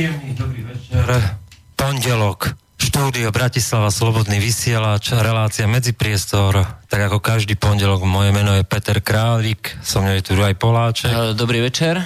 Príjemný dobrý večer. Pondelok. Štúdio Bratislava, Slobodný vysielač, relácia Medzipriestor. Tak ako každý pondelok, moje meno je Peter Králik, so mnou je tu aj Poláček. Dobrý večer.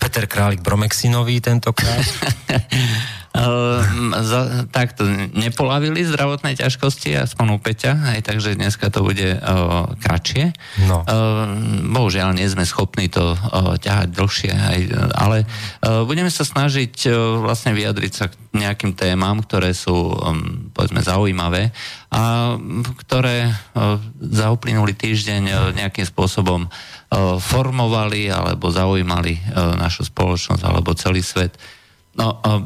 Peter Králik Bromexinový tentokrát. Uh, za, takto nepolavili zdravotné ťažkosti, aspoň u Peťa, aj takže dneska to bude uh, kratšie. No. Uh, bohužiaľ nie sme schopní to uh, ťahať dlhšie, aj, ale uh, budeme sa snažiť uh, vlastne vyjadriť sa k nejakým témam, ktoré sú um, povedzme zaujímavé a ktoré uh, za uplynulý týždeň uh, nejakým spôsobom uh, formovali alebo zaujímali uh, našu spoločnosť alebo celý svet. No, uh,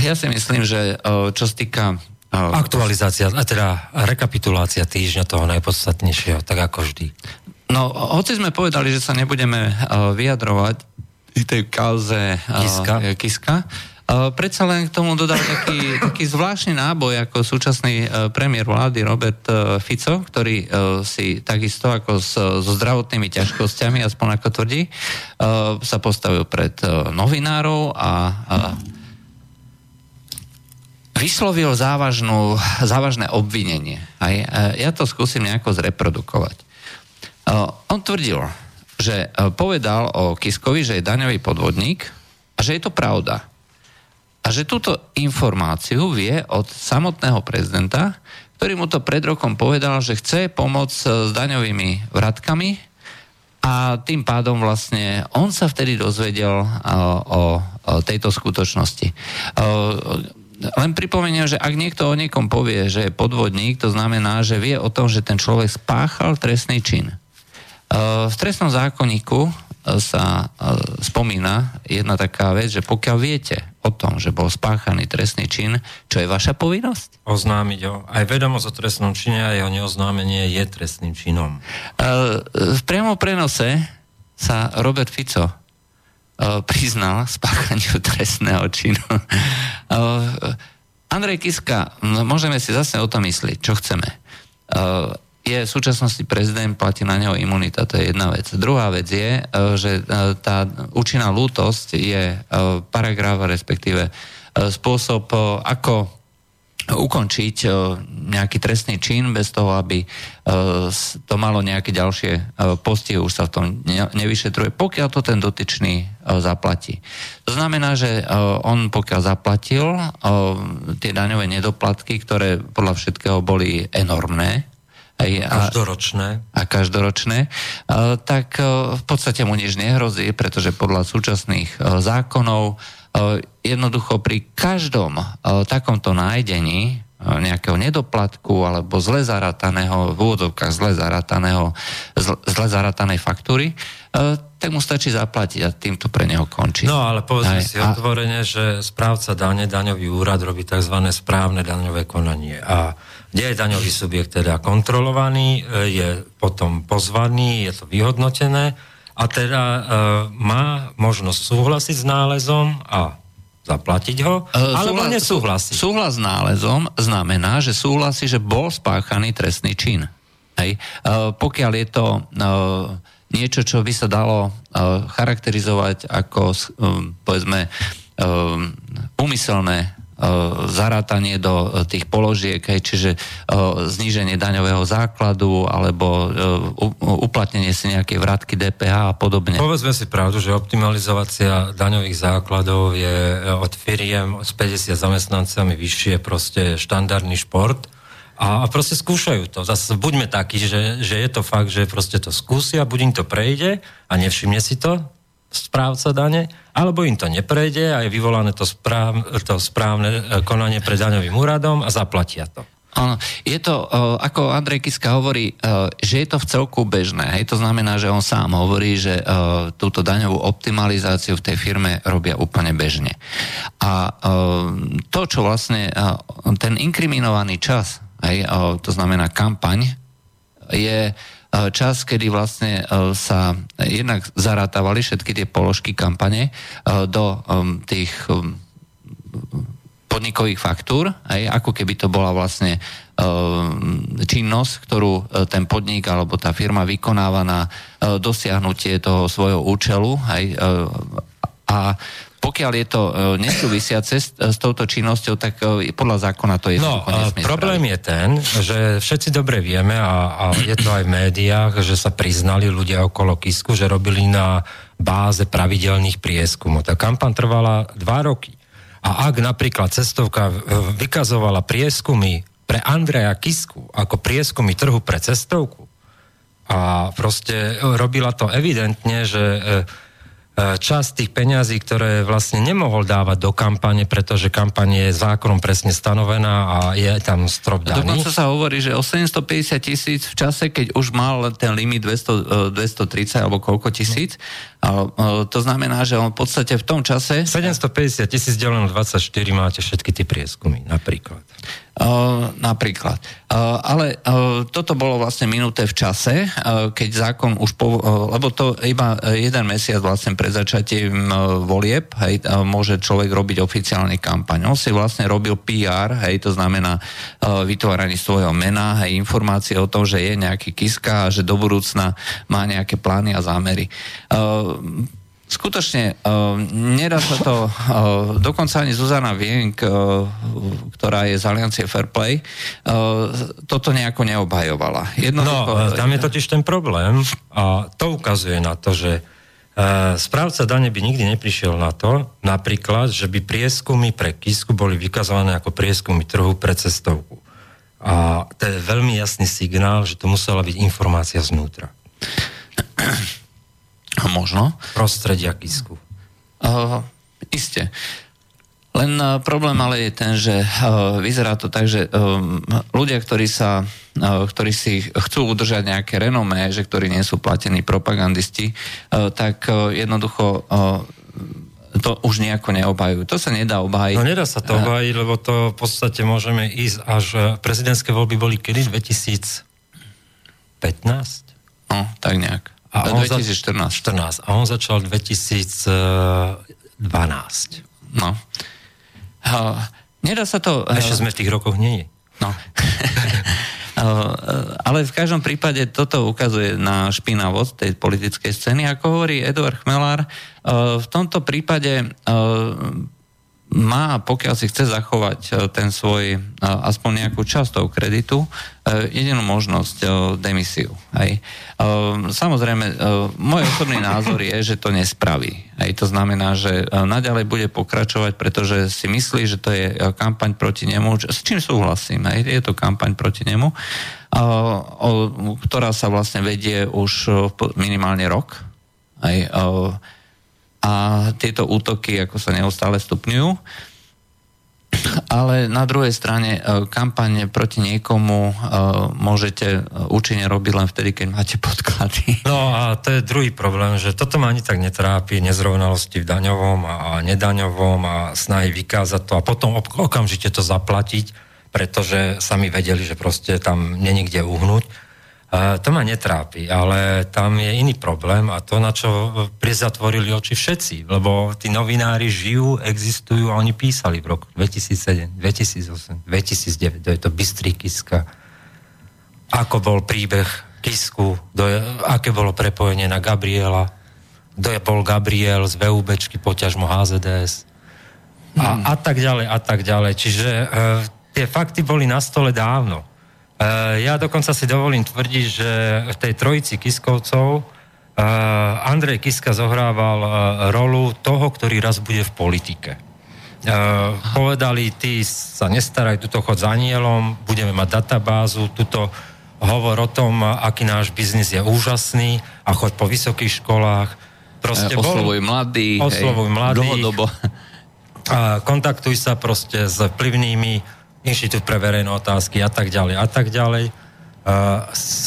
ja si myslím, že čo sa týka Aktualizácia, a teda rekapitulácia týždňa toho najpodstatnejšieho, tak ako vždy. No, hoci sme povedali, že sa nebudeme vyjadrovať tej kauze Kiska, Kiska predsa len k tomu dodal taký, taký zvláštny náboj ako súčasný premiér vlády Robert Fico, ktorý si takisto ako so, so zdravotnými ťažkosťami, aspoň ako tvrdí, sa postavil pred novinárov a vyslovil závažnú, závažné obvinenie. Aj, e, ja to skúsim nejako zreprodukovať. E, on tvrdil, že e, povedal o Kiskovi, že je daňový podvodník a že je to pravda. A že túto informáciu vie od samotného prezidenta, ktorý mu to pred rokom povedal, že chce pomôcť s daňovými vratkami a tým pádom vlastne on sa vtedy dozvedel o, o, tejto skutočnosti. Len pripomeniem, že ak niekto o niekom povie, že je podvodník, to znamená, že vie o tom, že ten človek spáchal trestný čin. E, v trestnom zákonníku e, sa e, spomína jedna taká vec, že pokiaľ viete o tom, že bol spáchaný trestný čin, čo je vaša povinnosť? Oznámiť ho. Aj vedomosť o trestnom čine a jeho neoznámenie je trestným činom. V priamom prenose sa Robert Fico priznal spáchaniu trestného činu. Andrej Kiska, môžeme si zase o tom myslieť, čo chceme. Je v súčasnosti prezident, platí na neho imunita, to je jedna vec. Druhá vec je, že tá účinná lútosť je paragraf, respektíve spôsob, ako ukončiť e, nejaký trestný čin bez toho, aby e, to malo nejaké ďalšie e, postihy, už sa v tom nevyšetruje, pokiaľ to ten dotyčný zaplatí. To znamená, že on pokiaľ zaplatil tie daňové nedoplatky, ktoré podľa všetkého boli enormné, aj, a, každoročné. A každoročné, tak v podstate mu nič nehrozí, pretože podľa súčasných zákonov jednoducho pri každom e, takomto nájdení e, nejakého nedoplatku alebo zle zarataného, v úvodovkách zle zarataného, zle zaratanej faktúry, tak mu stačí zaplatiť a tým to pre neho končí. No ale povedzme si a... otvorene, že správca dane, daňový úrad robí tzv. správne daňové konanie. A kde je daňový subjekt teda kontrolovaný, je potom pozvaný, je to vyhodnotené a teda e, má možnosť súhlasiť s nálezom a zaplatiť ho, e, alebo súhlas, nesúhlasí. Súhlas s nálezom znamená, že súhlasí, že bol spáchaný trestný čin. Hej. E, pokiaľ je to e, niečo, čo by sa dalo e, charakterizovať ako, e, povedzme, e, umyselné zarátanie do e, tých položiek, hej, čiže e, zníženie daňového základu alebo uplatnenie si nejakej vratky DPH a podobne. Povedzme si pravdu, že optimalizácia daňových základov je od firiem s 50 zamestnancami vyššie proste štandardný šport a, a proste skúšajú to. Zase buďme takí, že, že je to fakt, že proste to skúsia, buď im to prejde a nevšimne si to, správca dane, alebo im to neprejde a je vyvolané to, správ, to správne e, konanie pred daňovým úradom a zaplatia to. Áno, je to, e, ako Andrej Kiska hovorí, e, že je to v celku bežné. Hej, to znamená, že on sám hovorí, že túto daňovú optimalizáciu v tej firme robia úplne bežne. A to, čo vlastne ten inkriminovaný čas, hej, to znamená kampaň, je čas, kedy vlastne eh, sa jednak zarátavali všetky tie položky kampane eh, do tých podnikových faktúr, aj ako keby to bola vlastne činnosť, ktorú ten podnik alebo tá firma vykonáva na dosiahnutie toho svojho účelu aj, a pokiaľ je to nesúvisiace s, s touto činnosťou, tak podľa zákona to je No, problém spraviť. je ten, že všetci dobre vieme a, a je to aj v médiách, že sa priznali ľudia okolo Kisku, že robili na báze pravidelných prieskumov. Tá kampaň trvala dva roky. A ak napríklad cestovka vykazovala prieskumy pre Andreja Kisku ako prieskumy trhu pre cestovku a proste robila to evidentne, že e, E, časť tých peňazí, ktoré vlastne nemohol dávať do kampane, pretože kampaň je zákonom presne stanovená a je tam strop daný. Dokonca sa hovorí, že o 750 tisíc v čase, keď už mal ten limit 200, 230 e, alebo koľko tisíc. To znamená, že on v podstate v tom čase... 750 tisíc deleno 24 máte všetky tie prieskumy, napríklad. Uh, napríklad. Uh, ale uh, toto bolo vlastne minuté v čase, keď zákon už po, lebo to iba jeden mesiac vlastne pred začatím volieb, hej, môže človek robiť oficiálny kampaň. On si vlastne robil PR, hej, to znamená vytváranie svojho mena, hej, informácie o tom, že je nejaký kiska a že do budúcna má nejaké plány a zámery. Skutočne, uh, nedá sa to, uh, dokonca ani Zuzana Vienk, uh, ktorá je z Aliancie Fairplay, toto nejako neobhajovala. Jednoducho, no, tam je totiž ten problém a to ukazuje na to, že správca dane by nikdy neprišiel na to, napríklad, že by prieskumy pre Kisku boli vykazované ako prieskumy trhu pre cestovku. A to je veľmi jasný signál, že to musela byť informácia znútra. Možno. Prostredia Kisku. Uh, isté. Len uh, problém ale je ten, že uh, vyzerá to tak, že uh, ľudia, ktorí sa uh, ktorí si chcú udržať nejaké renomé, že ktorí nie sú platení propagandisti, uh, tak uh, jednoducho uh, to už nejako neobhajujú. To sa nedá obhajiť. No nedá sa to obhajiť, lebo to v podstate môžeme ísť až... Prezidentské voľby boli kedy? 2015? No, tak nejak. A 2014. 14. A on začal 2012. No. Uh, nedá sa to... Uh, Ešte sme v tých rokoch nie. No. ale v každom prípade toto ukazuje na špinavosť tej politickej scény. Ako hovorí Eduard Chmelár, v tomto prípade má, pokiaľ si chce zachovať e, ten svoj, e, aspoň nejakú časť toho kreditu, e, jedinú možnosť demisiu. Hej. Samozrejme, môj osobný názor je, že to nespraví. Hej. To znamená, že naďalej bude pokračovať, pretože si myslí, že to je kampaň proti nemu, s čím súhlasím. Hej. Je to kampaň proti nemu, ktorá sa vlastne vedie už minimálne rok. Hej a tieto útoky ako sa neustále stupňujú. Ale na druhej strane e, kampane proti niekomu e, môžete účinne robiť len vtedy, keď máte podklady. No a to je druhý problém, že toto ma ani tak netrápi, nezrovnalosti v daňovom a nedaňovom a snahy vykázať to a potom okamžite to zaplatiť, pretože sami vedeli, že proste tam není kde uhnúť to ma netrápi, ale tam je iný problém a to, na čo prizatvorili oči všetci, lebo tí novinári žijú, existujú a oni písali v roku 2007, 2008, 2009, to je to Bystrý Kiska, ako bol príbeh Kisku, je, aké bolo prepojenie na Gabriela, kto je bol Gabriel z VUBčky, poťažmo HZDS a, hmm. a tak ďalej, a tak ďalej. Čiže e, tie fakty boli na stole dávno. Eh, ja dokonca si dovolím tvrdiť, že v tej trojici Kiskovcov eh, Andrej Kiska zohrával eh, rolu toho, ktorý raz bude v politike. Povedali, ty sa nestaraj, tuto chod za anielom, budeme mať databázu, tuto hovor o tom, aký náš biznis je úžasný a choď po vysokých školách. Proste oslovuj mladých. Oslovuj mladých. Dlhodobo. Kontaktuj sa proste s vplyvnými Inštitút pre verejné otázky a tak ďalej a tak ďalej.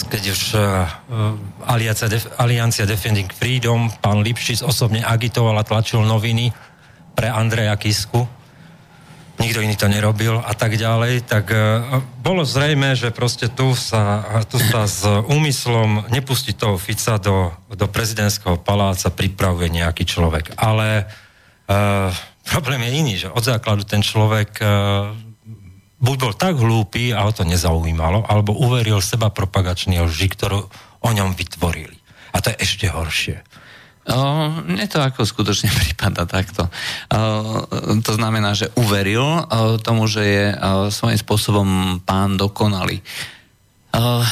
Keď už Aliancia, Aliancia Defending Freedom, pán Lipšic osobne agitoval a tlačil noviny pre Andreja Kisku, nikto iný to nerobil a tak ďalej, tak bolo zrejme, že proste tu sa, tu sa s úmyslom nepustiť toho Fica do, do prezidentského paláca pripravuje nejaký človek. Ale uh, problém je iný, že od základu ten človek uh, buď bol tak hlúpy a ho to nezaujímalo, alebo uveril seba propagačný lži, ktorú o ňom vytvorili. A to je ešte horšie. O, mne to ako skutočne prípada takto. O, to znamená, že uveril o, tomu, že je o, svojím spôsobom pán dokonalý. O,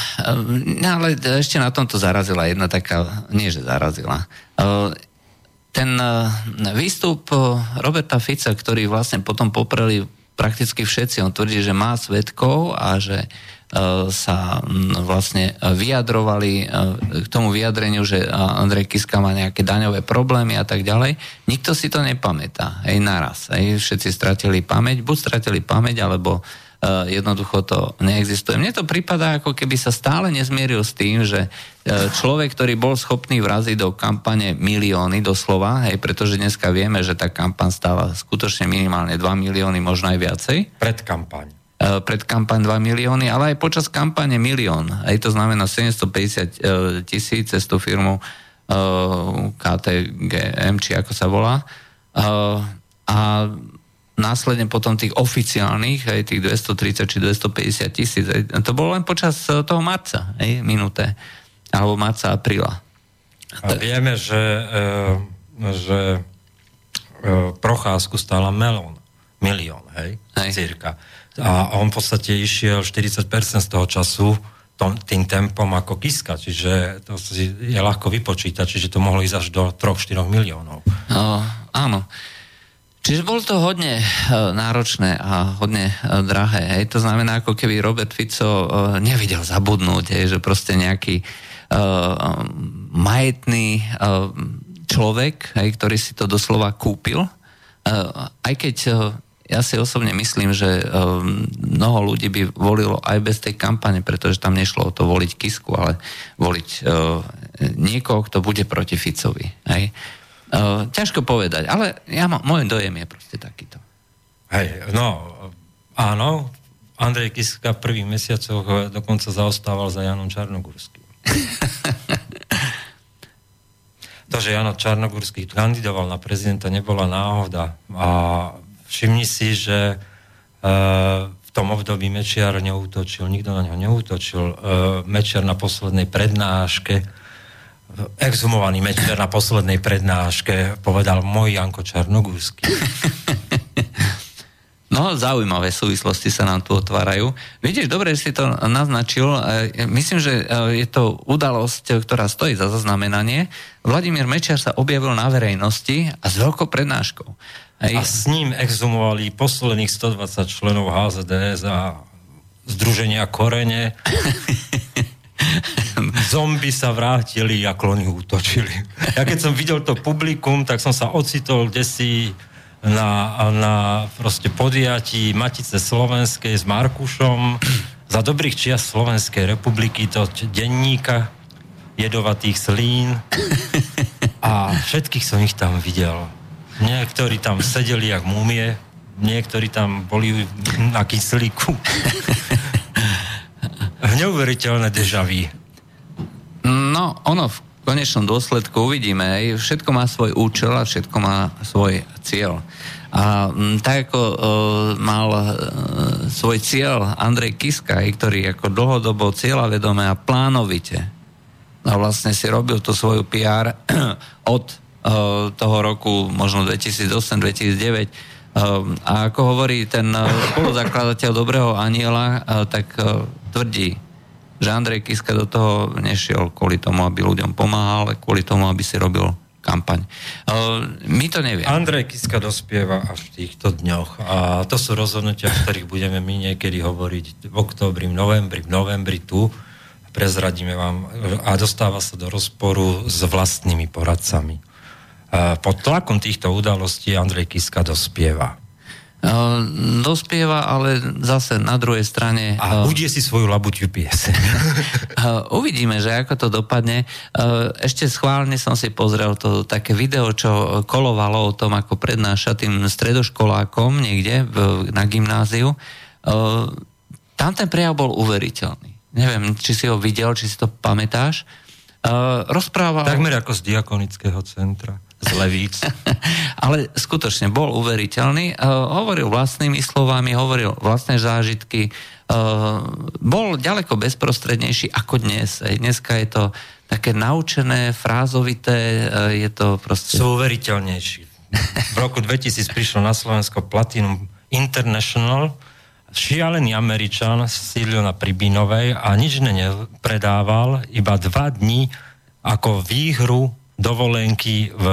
ale ešte na tomto zarazila jedna taká, nie že zarazila, o, ten výstup Roberta Fica, ktorý vlastne potom popreli prakticky všetci, on tvrdí, že má svetkov a že E, sa vlastne vyjadrovali e, k tomu vyjadreniu, že Andrej Kiska má nejaké daňové problémy a tak ďalej. Nikto si to nepamätá, aj naraz. Aj všetci stratili pamäť, buď stratili pamäť, alebo e, jednoducho to neexistuje. Mne to prípada, ako keby sa stále nezmieril s tým, že človek, ktorý bol schopný vraziť do kampane milióny doslova, hej, pretože dneska vieme, že tá kampaň stála skutočne minimálne 2 milióny, možno aj viacej. Pred kampaň. Eh, pred kampaň 2 milióny, ale aj počas kampane milión. Aj to znamená 750 eh, tisíc cez tú firmu eh, KTGM, či ako sa volá. A následne potom tých oficiálnych, aj tých 230 či 250 tisíc. To bolo len počas toho marca, aj, minuté. Alebo marca, apríla. A vieme, že, že procházku stála melón. Milión, hej? hej. Cirka a on v podstate išiel 40% z toho času tom, tým tempom ako Kiska, čiže to si je ľahko vypočítať, čiže to mohlo ísť až do 3-4 miliónov. No, áno. Čiže bol to hodne uh, náročné a hodne uh, drahé. Hej. To znamená, ako keby Robert Fico uh, nevidel zabudnúť, hej, že proste nejaký uh, majetný uh, človek, hej, ktorý si to doslova kúpil, uh, aj keď ja si osobne myslím, že mnoho ľudí by volilo aj bez tej kampane, pretože tam nešlo o to voliť Kisku, ale voliť niekoho, kto bude proti Ficovi. Hej. Uh, ťažko povedať, ale ja má, môj dojem je proste takýto. Hej, no, áno, Andrej Kiska v prvých mesiacoch dokonca zaostával za Janom Čarnogurským. to, že Jano Čarnogurský kandidoval na prezidenta, nebola náhoda. A všimni si, že uh, v tom období Mečiar neútočil, nikto na neho neútočil. Uh, Mečiar na poslednej prednáške, exhumovaný Mečiar na poslednej prednáške povedal môj Janko Čarnogórsky. No, zaujímavé súvislosti sa nám tu otvárajú. Vidíš, dobre, že si to naznačil. E, myslím, že je to udalosť, ktorá stojí za zaznamenanie. Vladimír Mečiar sa objavil na verejnosti a s veľkou prednáškou. A s ním exhumovali posledných 120 členov HZDS a Združenia Korene. Zombi sa vrátili a klony útočili. Ja keď som videl to publikum, tak som sa ocitol si na, na proste podiatí Matice Slovenskej s Markušom za dobrých čias Slovenskej republiky, to denníka jedovatých slín a všetkých som ich tam videl Niektorí tam sedeli jak múmie, niektorí tam boli na kyslíku. Neuveriteľné dežaví. No, ono v konečnom dôsledku uvidíme. Všetko má svoj účel a všetko má svoj cieľ. A m, tak ako e, mal e, svoj cieľ Andrej Kiska, ktorý ako dlhodobo cieľavedome a plánovite a vlastne si robil to svoju PR od Eh, toho roku, možno 2008-2009. Eh, a ako hovorí ten eh, spoluzakladateľ Dobrého aniela, tak tvrdí, že Andrej Kiska do toho nešiel kvôli tomu, aby ľuďom pomáhal, ale kvôli tomu, aby si robil kampaň. My to nevieme. Andrej Kiska dospieva až v týchto dňoch a to sú rozhodnutia, o ktorých budeme my niekedy hovoriť v októbri, v novembri, v novembri tu prezradíme vám a dostáva sa do rozporu s vlastnými poradcami pod tlakom týchto udalostí Andrej Kiska dospieva. Uh, dospieva, ale zase na druhej strane... A budie si svoju labuťu piese. uh, uvidíme, že ako to dopadne. Ešte schválne som si pozrel to také video, čo kolovalo o tom, ako prednáša tým stredoškolákom niekde na gymnáziu. Tam ten prejav bol uveriteľný. Neviem, či si ho videl, či si to pamätáš. Rozprával... Takmer ako z diakonického centra. Z levíc. Ale skutočne bol uveriteľný, uh, hovoril vlastnými slovami, hovoril vlastné zážitky, uh, bol ďaleko bezprostrednejší ako dnes. Dneska je to také naučené, frázovité, uh, je to proste... Sú uveriteľnejší. V roku 2000 prišlo na Slovensko Platinum International, šialený Američan sídlil na Pribínovej a nič nepredával, iba dva dní ako výhru dovolenky v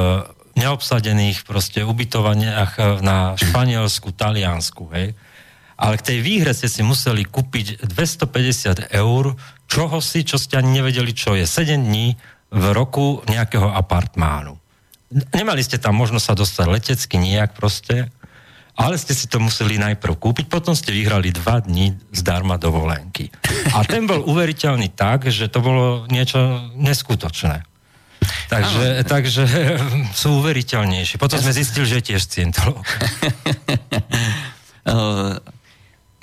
neobsadených proste ubytovaniach na Španielsku, Taliansku, hej. Ale k tej výhre ste si museli kúpiť 250 eur, čoho si, čo ste ani nevedeli, čo je. 7 dní v roku nejakého apartmánu. Nemali ste tam možnosť sa dostať letecky nejak proste, ale ste si to museli najprv kúpiť, potom ste vyhrali dva dní zdarma dovolenky. A ten bol uveriteľný tak, že to bolo niečo neskutočné. Takže, takže sú uveriteľnejšie. Potom sme zistili, že tiež scientolog.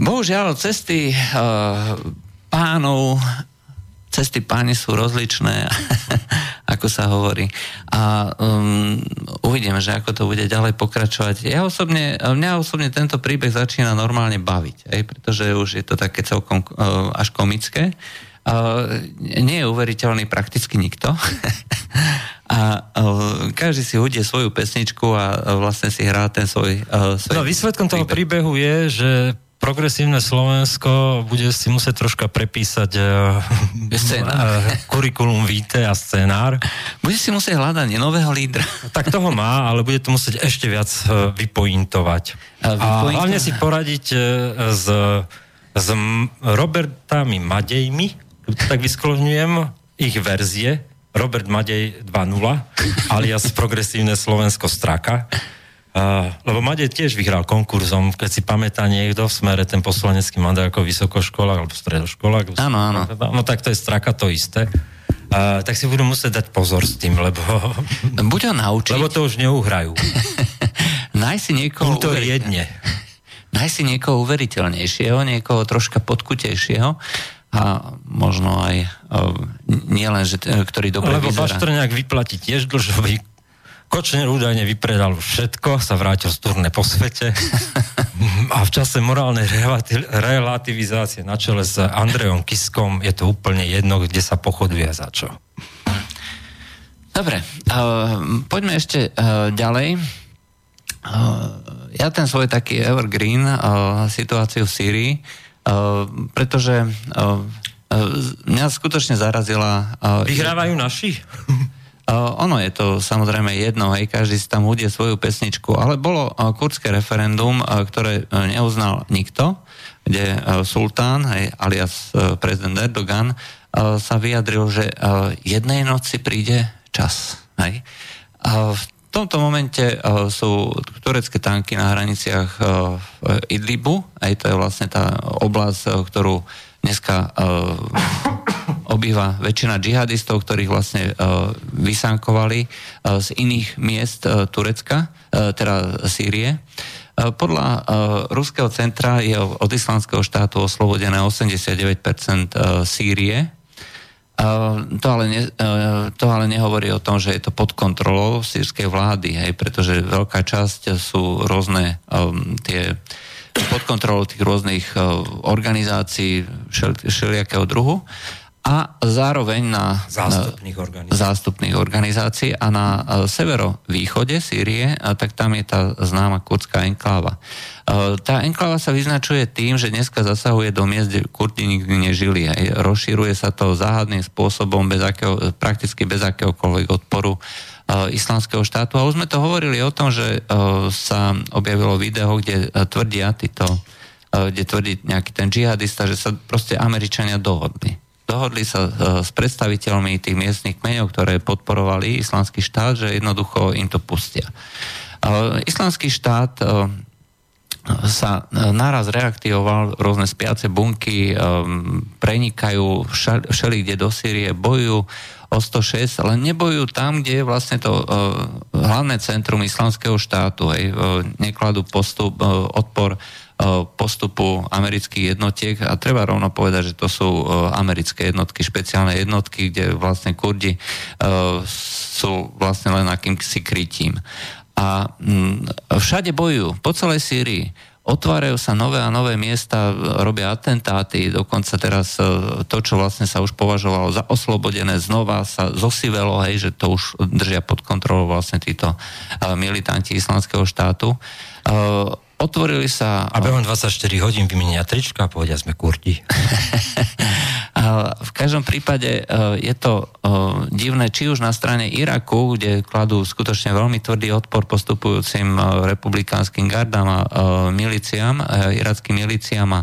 Bohužiaľ, cesty uh, pánov cesty páni sú rozličné, ako sa hovorí. A um, uvidíme, že ako to bude ďalej pokračovať. Ja osobne, mňa osobne tento príbeh začína normálne baviť, aj, pretože už je to také celkom uh, až komické. Uh, nie je uveriteľný prakticky nikto. a uh, každý si hudie svoju pesničku a uh, vlastne si hrá ten svoj... Svoj no výsledkom toho príbehu je, že progresívne Slovensko bude si musieť troška prepísať uh, scenár. kurikulum vitae a scenár. Bude si musieť hľadať nového lídra. Tak toho má, ale bude to musieť ešte viac vypointovať. A, a hlavne si poradiť uh, s, s Robertami Madejmi, tak vyskloňujem ich verzie, Robert Madej 2.0, alias progresívne Slovensko Straka Uh, lebo Madej tiež vyhral konkurzom, keď si pamätá niekto v smere ten poslanecký mandát ako vysokoškola alebo stredoškola. Áno, áno. No tak to je straka to isté. Uh, tak si budú musieť dať pozor s tým, lebo... Buď ho naučiť. Lebo to už neuhrajú. Naj si niekoho... To jedne. Naj si niekoho uveriteľnejšieho, niekoho troška podkutejšieho a možno aj uh, nielen, že, ktorý dobre Lebo vyzerá. Nejak vyplatí tiež dlžový Kočner údajne vypredal všetko, sa vrátil z turné po svete a v čase morálnej relativizácie na čele s Andrejom Kiskom je to úplne jedno, kde sa pochoduje a za čo. Dobre, uh, poďme ešte uh, ďalej. Uh, ja ten svoj taký evergreen, uh, situáciu v Sýrii, pretože uh, mňa skutočne zarazila... Vyhrávajú naši? Ono je to samozrejme jedno, hej, každý si tam hudie svoju pesničku, ale bolo kurdské referendum, ktoré neuznal nikto, kde sultán, hej, alias prezident Erdogan, sa vyjadril, že jednej noci príde čas. Hej. V tomto momente uh, sú turecké tanky na hraniciach uh, Idlibu, aj to je vlastne tá oblasť, uh, ktorú dneska obýva väčšina džihadistov, ktorých vlastne vysánkovali uh, z iných miest Turecka, teda Sýrie. Podľa Ruského centra je od islamského štátu oslobodené 89% uh, Sýrie. Uh, to, ale ne, uh, to ale nehovorí o tom, že je to pod kontrolou sírskej vlády, hej, pretože veľká časť sú rôzne um, tie pod kontrolou tých rôznych organizácií všel, všelijakého druhu a zároveň na zástupných organizácií, zástupných organizácií a na e, severovýchode Sýrie, tak tam je tá známa kurdská enkláva. E, tá enkláva sa vyznačuje tým, že dneska zasahuje do miest, kde Kurdi nikdy nežili. Aj rozširuje sa to záhadným spôsobom, bez akého, prakticky bez akéhokoľvek odporu e, islamského štátu. A už sme to hovorili o tom, že sa objavilo video, kde tvrdia títo kde tvrdí nejaký ten džihadista, že sa proste Američania dohodli dohodli sa e, s predstaviteľmi tých miestnych kmeňov, ktoré podporovali islamský štát, že jednoducho im to pustia. E, islamský štát e, sa naraz reaktivoval, rôzne spiace bunky prenikajú všeli kde do Sýrie, bojujú, o 106, ale nebojujú tam, kde je vlastne to hlavné centrum islamského štátu. Hej, nekladú postup, odpor postupu amerických jednotiek a treba rovno povedať, že to sú americké jednotky, špeciálne jednotky, kde vlastne Kurdi sú vlastne len akýmsi krytím. A všade bojujú, po celej Sýrii otvárajú sa nové a nové miesta, robia atentáty, dokonca teraz e, to, čo vlastne sa už považovalo za oslobodené, znova sa zosivelo, hej, že to už držia pod kontrolou vlastne títo e, militanti islamského štátu. E, otvorili sa... A behom 24 hodín vymenia trička a povedia sme kurdi. v každom prípade je to divné, či už na strane Iraku, kde kladú skutočne veľmi tvrdý odpor postupujúcim republikánskym gardám a miliciám, irackým miliciám a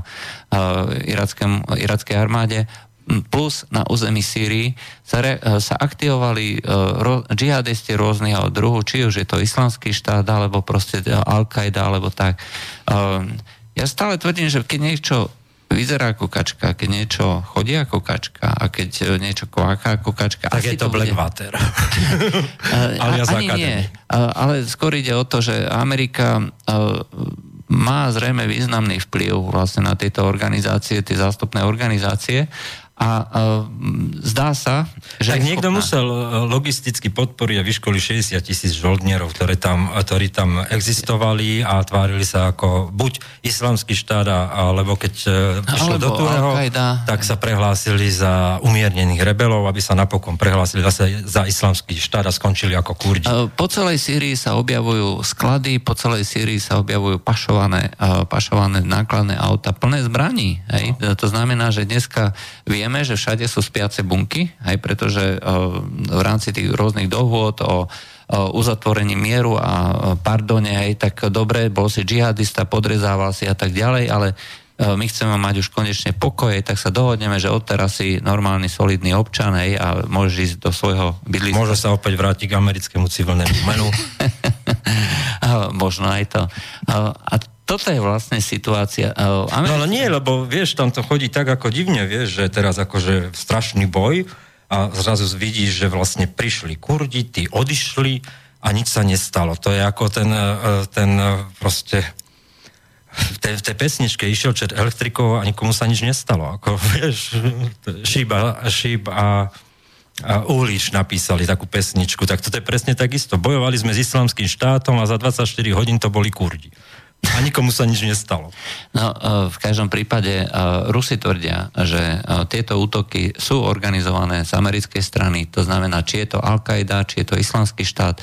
irackej armáde, plus na území Sýrii sa, re, sa aktivovali ro, džihadisti rôzneho druhu, či už je to islamský štát, alebo proste Al-Qaida, alebo tak. Ja stále tvrdím, že keď niečo vyzerá ako kačka, keď niečo chodí ako kačka a keď niečo kváka ako kačka. Tak je to, to Blackwater. Ani nie, ale skôr ide o to, že Amerika má zrejme významný vplyv vlastne na tieto organizácie, tie zástupné organizácie a uh, zdá sa, že... Tak niekto schopná. musel e, logisticky podporiť a vyškoliť 60 tisíc žoldnierov, ktoré tam, ktorí tam existovali a tvárili sa ako buď islamský štát, alebo keď uh, išlo do Tureho, tak sa prehlásili za umiernených rebelov, aby sa napokon prehlásili zase za islamský štát a skončili ako kurdi. Po celej Sýrii sa objavujú sklady, po celej Sýrii sa objavujú pašované, pašované nákladné auta plné zbraní. Hej? No. To znamená, že dneska vieme, vieme, že všade sú spiace bunky, aj pretože eh, v rámci tých rôznych dohôd o uzatvorení mieru a pardone, aj tak dobre, bol si džihadista, podrezával si a tak ďalej, ale my chceme mať už konečne pokoj, tak sa dohodneme, že odteraz si normálny, solidný občan hej, a môžeš ísť do svojho bydliska. Môže sa opäť vrátiť k americkému civilnému menu. Možno aj to. A toto je vlastne situácia. Uh, No ale nie, lebo vieš, tam to chodí tak ako divne, vieš, že teraz akože strašný boj a zrazu vidíš, že vlastne prišli Kurdi, tí odišli a nič sa nestalo. To je ako ten, e, ten e, proste v tej, v tej pesničke išiel čet elektrikov a nikomu sa nič nestalo. Ako, vieš, šíba, šíb a, a Uhlič napísali takú pesničku, tak toto je presne takisto. Bojovali sme s islamským štátom a za 24 hodín to boli Kurdi. A nikomu sa nič nestalo. No, e, v každom prípade e, Rusi tvrdia, že e, tieto útoky sú organizované z americkej strany, to znamená, či je to Al-Qaida, či je to islamský štát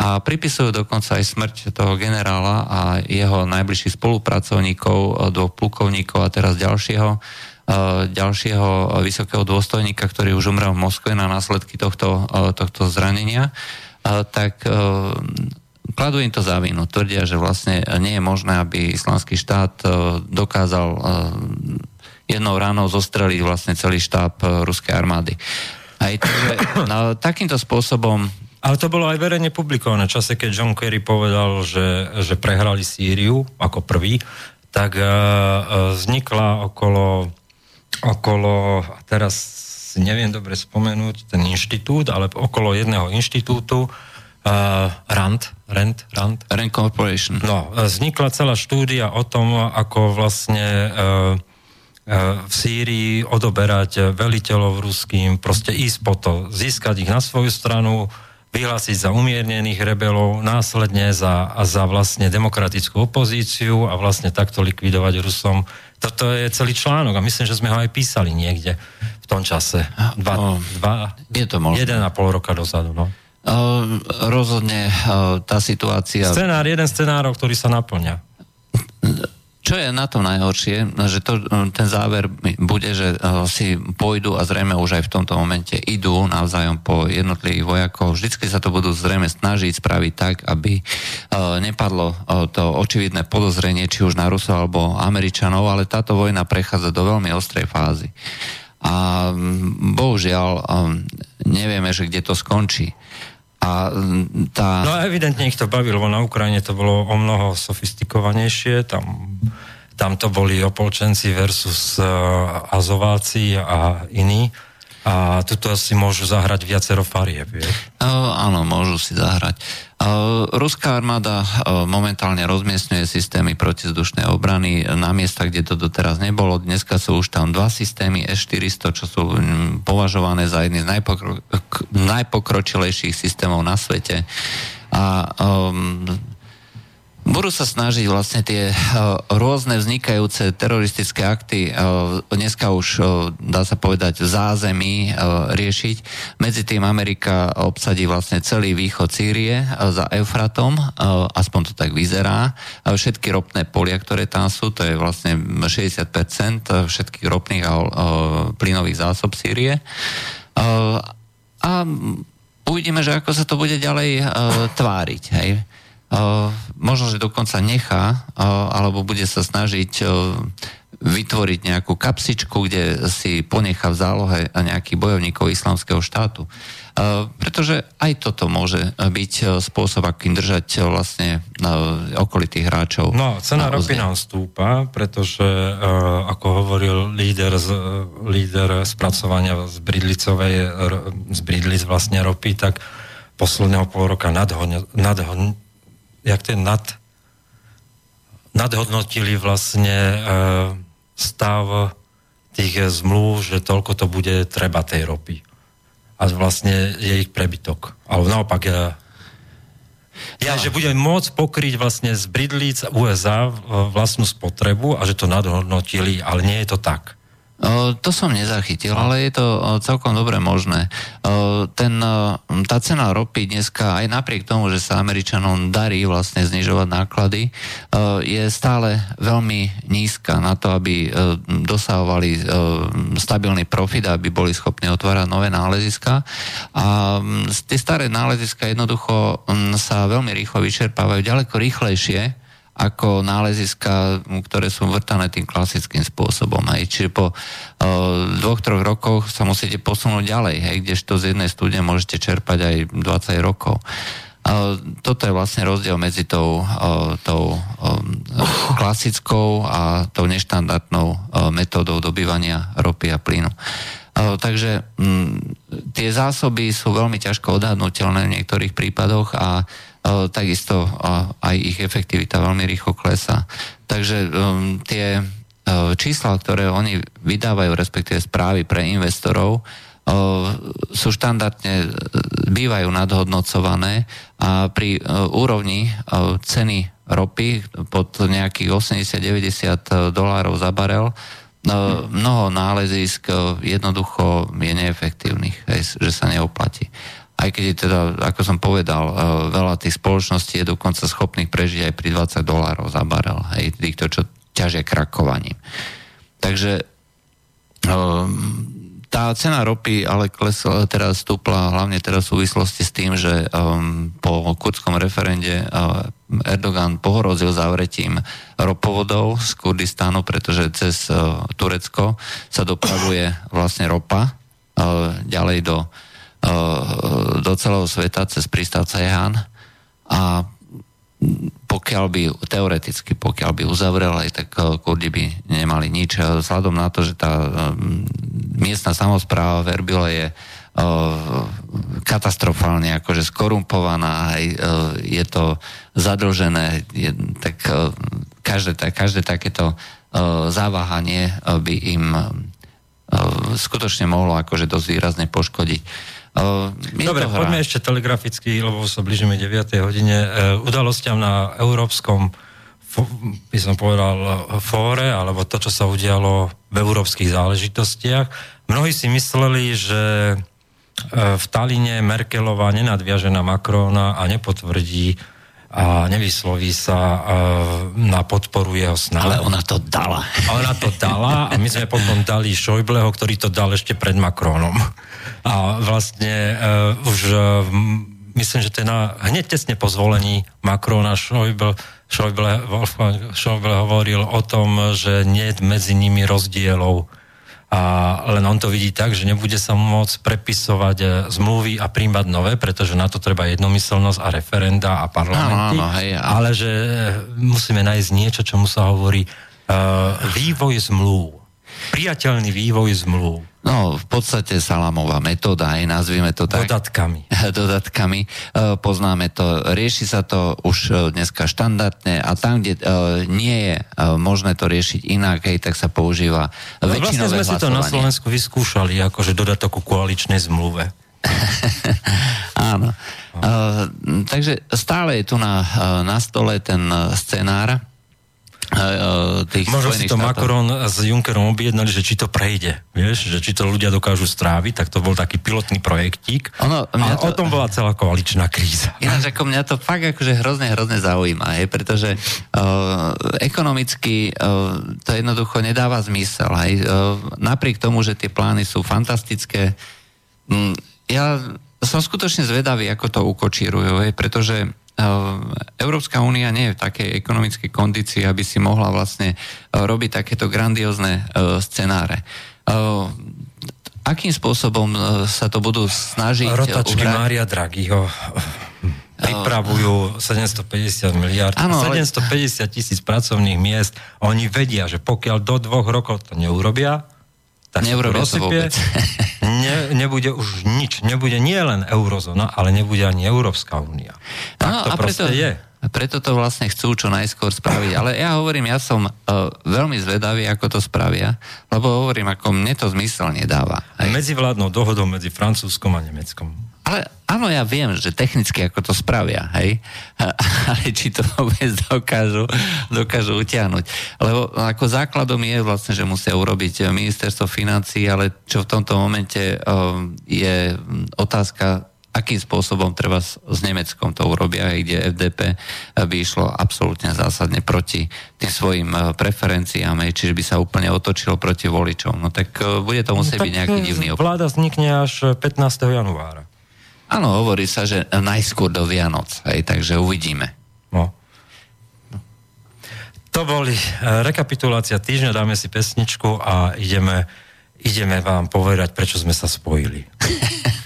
a pripisujú dokonca aj smrť toho generála a jeho najbližších spolupracovníkov, dvoch plukovníkov a teraz ďalšieho ďalšieho vysokého dôstojníka, ktorý už umrel v Moskve na následky tohto, tohto zranenia, tak kladú im to za vinu. Tvrdia, že vlastne nie je možné, aby islamský štát e, dokázal e, jednou ránou zostreliť vlastne celý štáb e, ruskej armády. Aj takže no, takýmto spôsobom ale to bolo aj verejne publikované. V čase, keď John Kerry povedal, že, že prehrali Sýriu ako prvý, tak uh, vznikla okolo, okolo, teraz neviem dobre spomenúť, ten inštitút, ale okolo jedného inštitútu uh, RAND, RAND, RAND. RAND Corporation. No, vznikla celá štúdia o tom, ako vlastne uh, v Sýrii odoberať veliteľov ruským, proste ísť po to, získať ich na svoju stranu, vyhlásiť za umiernených rebelov, následne za, za vlastne demokratickú opozíciu a vlastne takto likvidovať Rusom. Toto je celý článok a myslím, že sme ho aj písali niekde v tom čase. Dva, dva, je to možné. Jeden a pol roka dozadu. No. Uh, rozhodne uh, tá situácia... Scenár, jeden scenárov, ktorý sa naplňa. Čo je na to najhoršie, že to, ten záver bude, že si pôjdu a zrejme už aj v tomto momente idú navzájom po jednotlivých vojakov. Vždycky sa to budú zrejme snažiť spraviť tak, aby nepadlo to očividné podozrenie, či už na Rusov alebo Američanov, ale táto vojna prechádza do veľmi ostrej fázy. A bohužiaľ nevieme, že kde to skončí. A tá... No evidentne ich to bavilo, lebo na Ukrajine to bolo o mnoho sofistikovanejšie, tam, tam to boli opolčenci versus uh, azováci a iní. A tuto si môžu zahrať viacero farieb? Uh, áno, môžu si zahrať. Ruská armáda momentálne rozmiestňuje systémy protizdušnej obrany na miesta, kde to doteraz nebolo. Dneska sú už tam dva systémy S-400, čo sú um, považované za jedny z najpokro- najpokročilejších systémov na svete. A um, budú sa snažiť vlastne tie uh, rôzne vznikajúce teroristické akty uh, dneska už, uh, dá sa povedať, v zázemí riešiť. Medzi tým Amerika obsadí vlastne celý východ Sýrie za Eufratom, aspoň to tak vyzerá. Všetky ropné polia, ktoré tam sú, to je vlastne 60% všetkých ropných a plynových zásob Sýrie. A uvidíme, že ako sa to bude ďalej tváriť. Hej. Možno, že dokonca nechá, alebo bude sa snažiť vytvoriť nejakú kapsičku, kde si ponechá v zálohe nejakých bojovníkov islamského štátu. Pretože aj toto môže byť spôsob, akým držať vlastne okolitých hráčov. No, cena ropy nám stúpa, pretože ako hovoril líder, z, líder spracovania z Bridlicovej, z Bridlic vlastne ropy, tak posledného pol roka nadhon, nadhon, jak je nad, nadhodnotili vlastne e, stav tých zmluv, že toľko to bude treba tej ropy. A vlastne je ich prebytok. Ale naopak, ja, ja, že budeme môcť pokryť vlastne z Bridlíc USA vlastnú spotrebu a že to nadhodnotili, ale nie je to tak. To som nezachytil, ale je to celkom dobre možné. Ten, tá cena ropy dneska, aj napriek tomu, že sa Američanom darí vlastne znižovať náklady, je stále veľmi nízka na to, aby dosahovali stabilný profit, aby boli schopní otvárať nové náleziska. A tie staré náleziska jednoducho sa veľmi rýchlo vyčerpávajú, ďaleko rýchlejšie, ako náleziska, ktoré sú vrtané tým klasickým spôsobom. Hej. Čiže po uh, dvoch, troch rokoch sa musíte posunúť ďalej, hej, kdežto z jednej studne môžete čerpať aj 20 rokov. Uh, toto je vlastne rozdiel medzi tou, uh, tou um, klasickou a tou neštandardnou uh, metódou dobývania ropy a plynu. Takže um, tie zásoby sú veľmi ťažko odhadnutelné v niektorých prípadoch a takisto aj ich efektivita veľmi rýchlo klesá. Takže um, tie čísla, ktoré oni vydávajú, respektíve správy pre investorov, sú štandardne, uh, bývajú nadhodnocované a pri úrovni ceny ropy pod nejakých 80-90 dolárov za barel mnoho nálezísk jednoducho je neefektívnych, že sa neoplatí aj keď je teda, ako som povedal, e, veľa tých spoločností je dokonca schopných prežiť aj pri 20 dolárov za barel, hej, týchto, čo ťažia krakovaním. Takže um, tá cena ropy ale klesla, teraz stúpla hlavne teraz v súvislosti s tým, že um, po kurdskom referende Erdogan pohrozil zavretím ropovodov z Kurdistánu, pretože cez Turecko sa dopravuje vlastne ropa ďalej do do celého sveta cez prístav Cehan a pokiaľ by, teoreticky, pokiaľ by uzavrel, aj tak Kurdi by nemali nič. Vzhľadom na to, že tá miestna samozpráva v Erbile je katastrofálne akože skorumpovaná, aj je to zadlžené, je, tak každé, každé takéto zaváhanie by im skutočne mohlo akože dosť výrazne poškodiť. Uh, Dobre, poďme ešte telegraficky, lebo sa blížime 9. hodine. Uh, udalostiam na európskom by som povedal, fóre, alebo to, čo sa udialo v európskych záležitostiach. Mnohí si mysleli, že v Taline Merkelová nenadviaže na Macrona a nepotvrdí a nevysloví sa na podporu jeho sna. Ale ona to dala. A ona to dala a my sme potom dali Šojbleho, ktorý to dal ešte pred Macronom. A vlastne uh, už uh, myslím, že to je na, hneď tesne po zvolení Macrona Schäuble, Schäuble, Wolfgang Schäuble hovoril o tom, že nie je medzi nimi rozdielov a len on to vidí tak, že nebude sa môcť prepisovať e, zmluvy a príjmať nové, pretože na to treba jednomyselnosť a referenda a parlamenty, no, no, hej, ale že musíme nájsť niečo, čomu sa hovorí uh, vývoj zmluv. Priateľný vývoj zmluv. No v podstate salamová metóda, aj nazvime to tak. Dodatkami. Dodatkami. E, poznáme to, rieši sa to už e, dneska štandardne a tam, kde e, nie je možné to riešiť inak, hej, tak sa používa no, Vlastne sme hlasovanie. si to na Slovensku vyskúšali, akože dodatok ku koaličnej zmluve. Áno. Uh, takže stále je tu na, na stole ten scenár, tých Možno si to štátov. Macron s Junckerom objednali, že či to prejde, vieš, že či to ľudia dokážu stráviť, tak to bol taký pilotný projektík ono, a to... o tom bola celá koaličná kríza. Ináč ako mňa to fakt akože hrozne, hrozne zaujíma, hej, pretože uh, ekonomicky uh, to jednoducho nedáva zmysel, hej, uh, napriek tomu, že tie plány sú fantastické, um, ja som skutočne zvedavý, ako to ukočírujú, hej, pretože Európska únia nie je v takej ekonomickej kondícii, aby si mohla vlastne eh, robiť takéto grandiózne eh, scenáre. Ehm, akým spôsobom eh, sa to budú snažiť... Rotačky uhrať? Mária Draghiho pripravujú 750 miliard, ano, 750 tisíc pracovných miest. Oni vedia, že pokiaľ do dvoch rokov to neurobia, tak Neurobia vôbec. ne, nebude už nič. Nebude nie len eurozóna, ale nebude ani Európska únia. Tak no, to a proste preto, je. Preto to vlastne chcú čo najskôr spraviť. Ale ja hovorím, ja som uh, veľmi zvedavý, ako to spravia, lebo hovorím, ako mne to zmysel nedáva. Aj. Medzivládnou dohodou medzi Francúzskom a Nemeckom. Ale áno, ja viem, že technicky ako to spravia, hej, ale či to vôbec dokážu, dokážu utiahnuť. Lebo ako základom je vlastne, že musia urobiť ministerstvo financí, ale čo v tomto momente um, je otázka, akým spôsobom treba s, s Nemeckom to urobia, kde FDP by išlo absolútne zásadne proti tým svojim uh, preferenciám, čiže by sa úplne otočilo proti voličom. No tak uh, bude to musieť no, byť nejaký divný obchod. Vláda vznikne až 15. januára. Áno, hovorí sa, že najskôr do Vianoc, hej, takže uvidíme. No. To boli rekapitulácia týždňa, dáme si pesničku a ideme, ideme vám povedať, prečo sme sa spojili.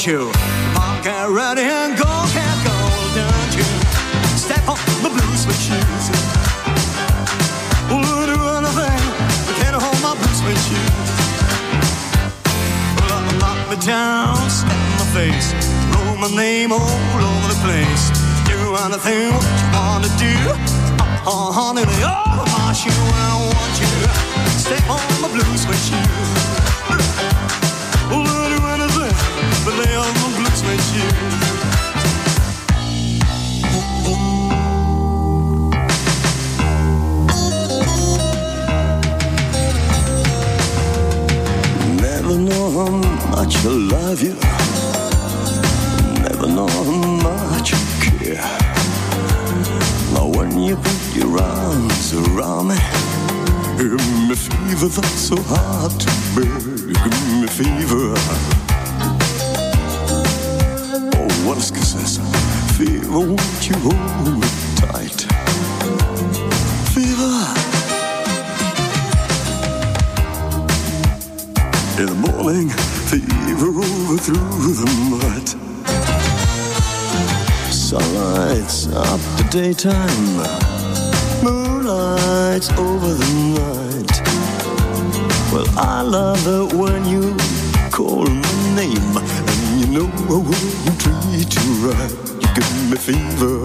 Park get ready and go, can't go, don't you? Step on the blue suede shoes. Will do anything, but can't hold my blue suede shoes. Well, knock me down, step in my face, roll my name all over the place. Do anything what you wanna do. Oh, honey, over my shoe I want you. Step on my blue suede shoes. So wrong I miss you Never know how much you care. Now when you put your arms around me, give me fever that's so hard to bear. Give me fever. What's possessor? Fever, won't you hold me tight? Fever. In the morning, fever over through the mud. Sunlight's up to daytime, moonlight's over the night. Well, I love it when you call my name I wouldn't oh, oh, oh, treat you right. You give me fever.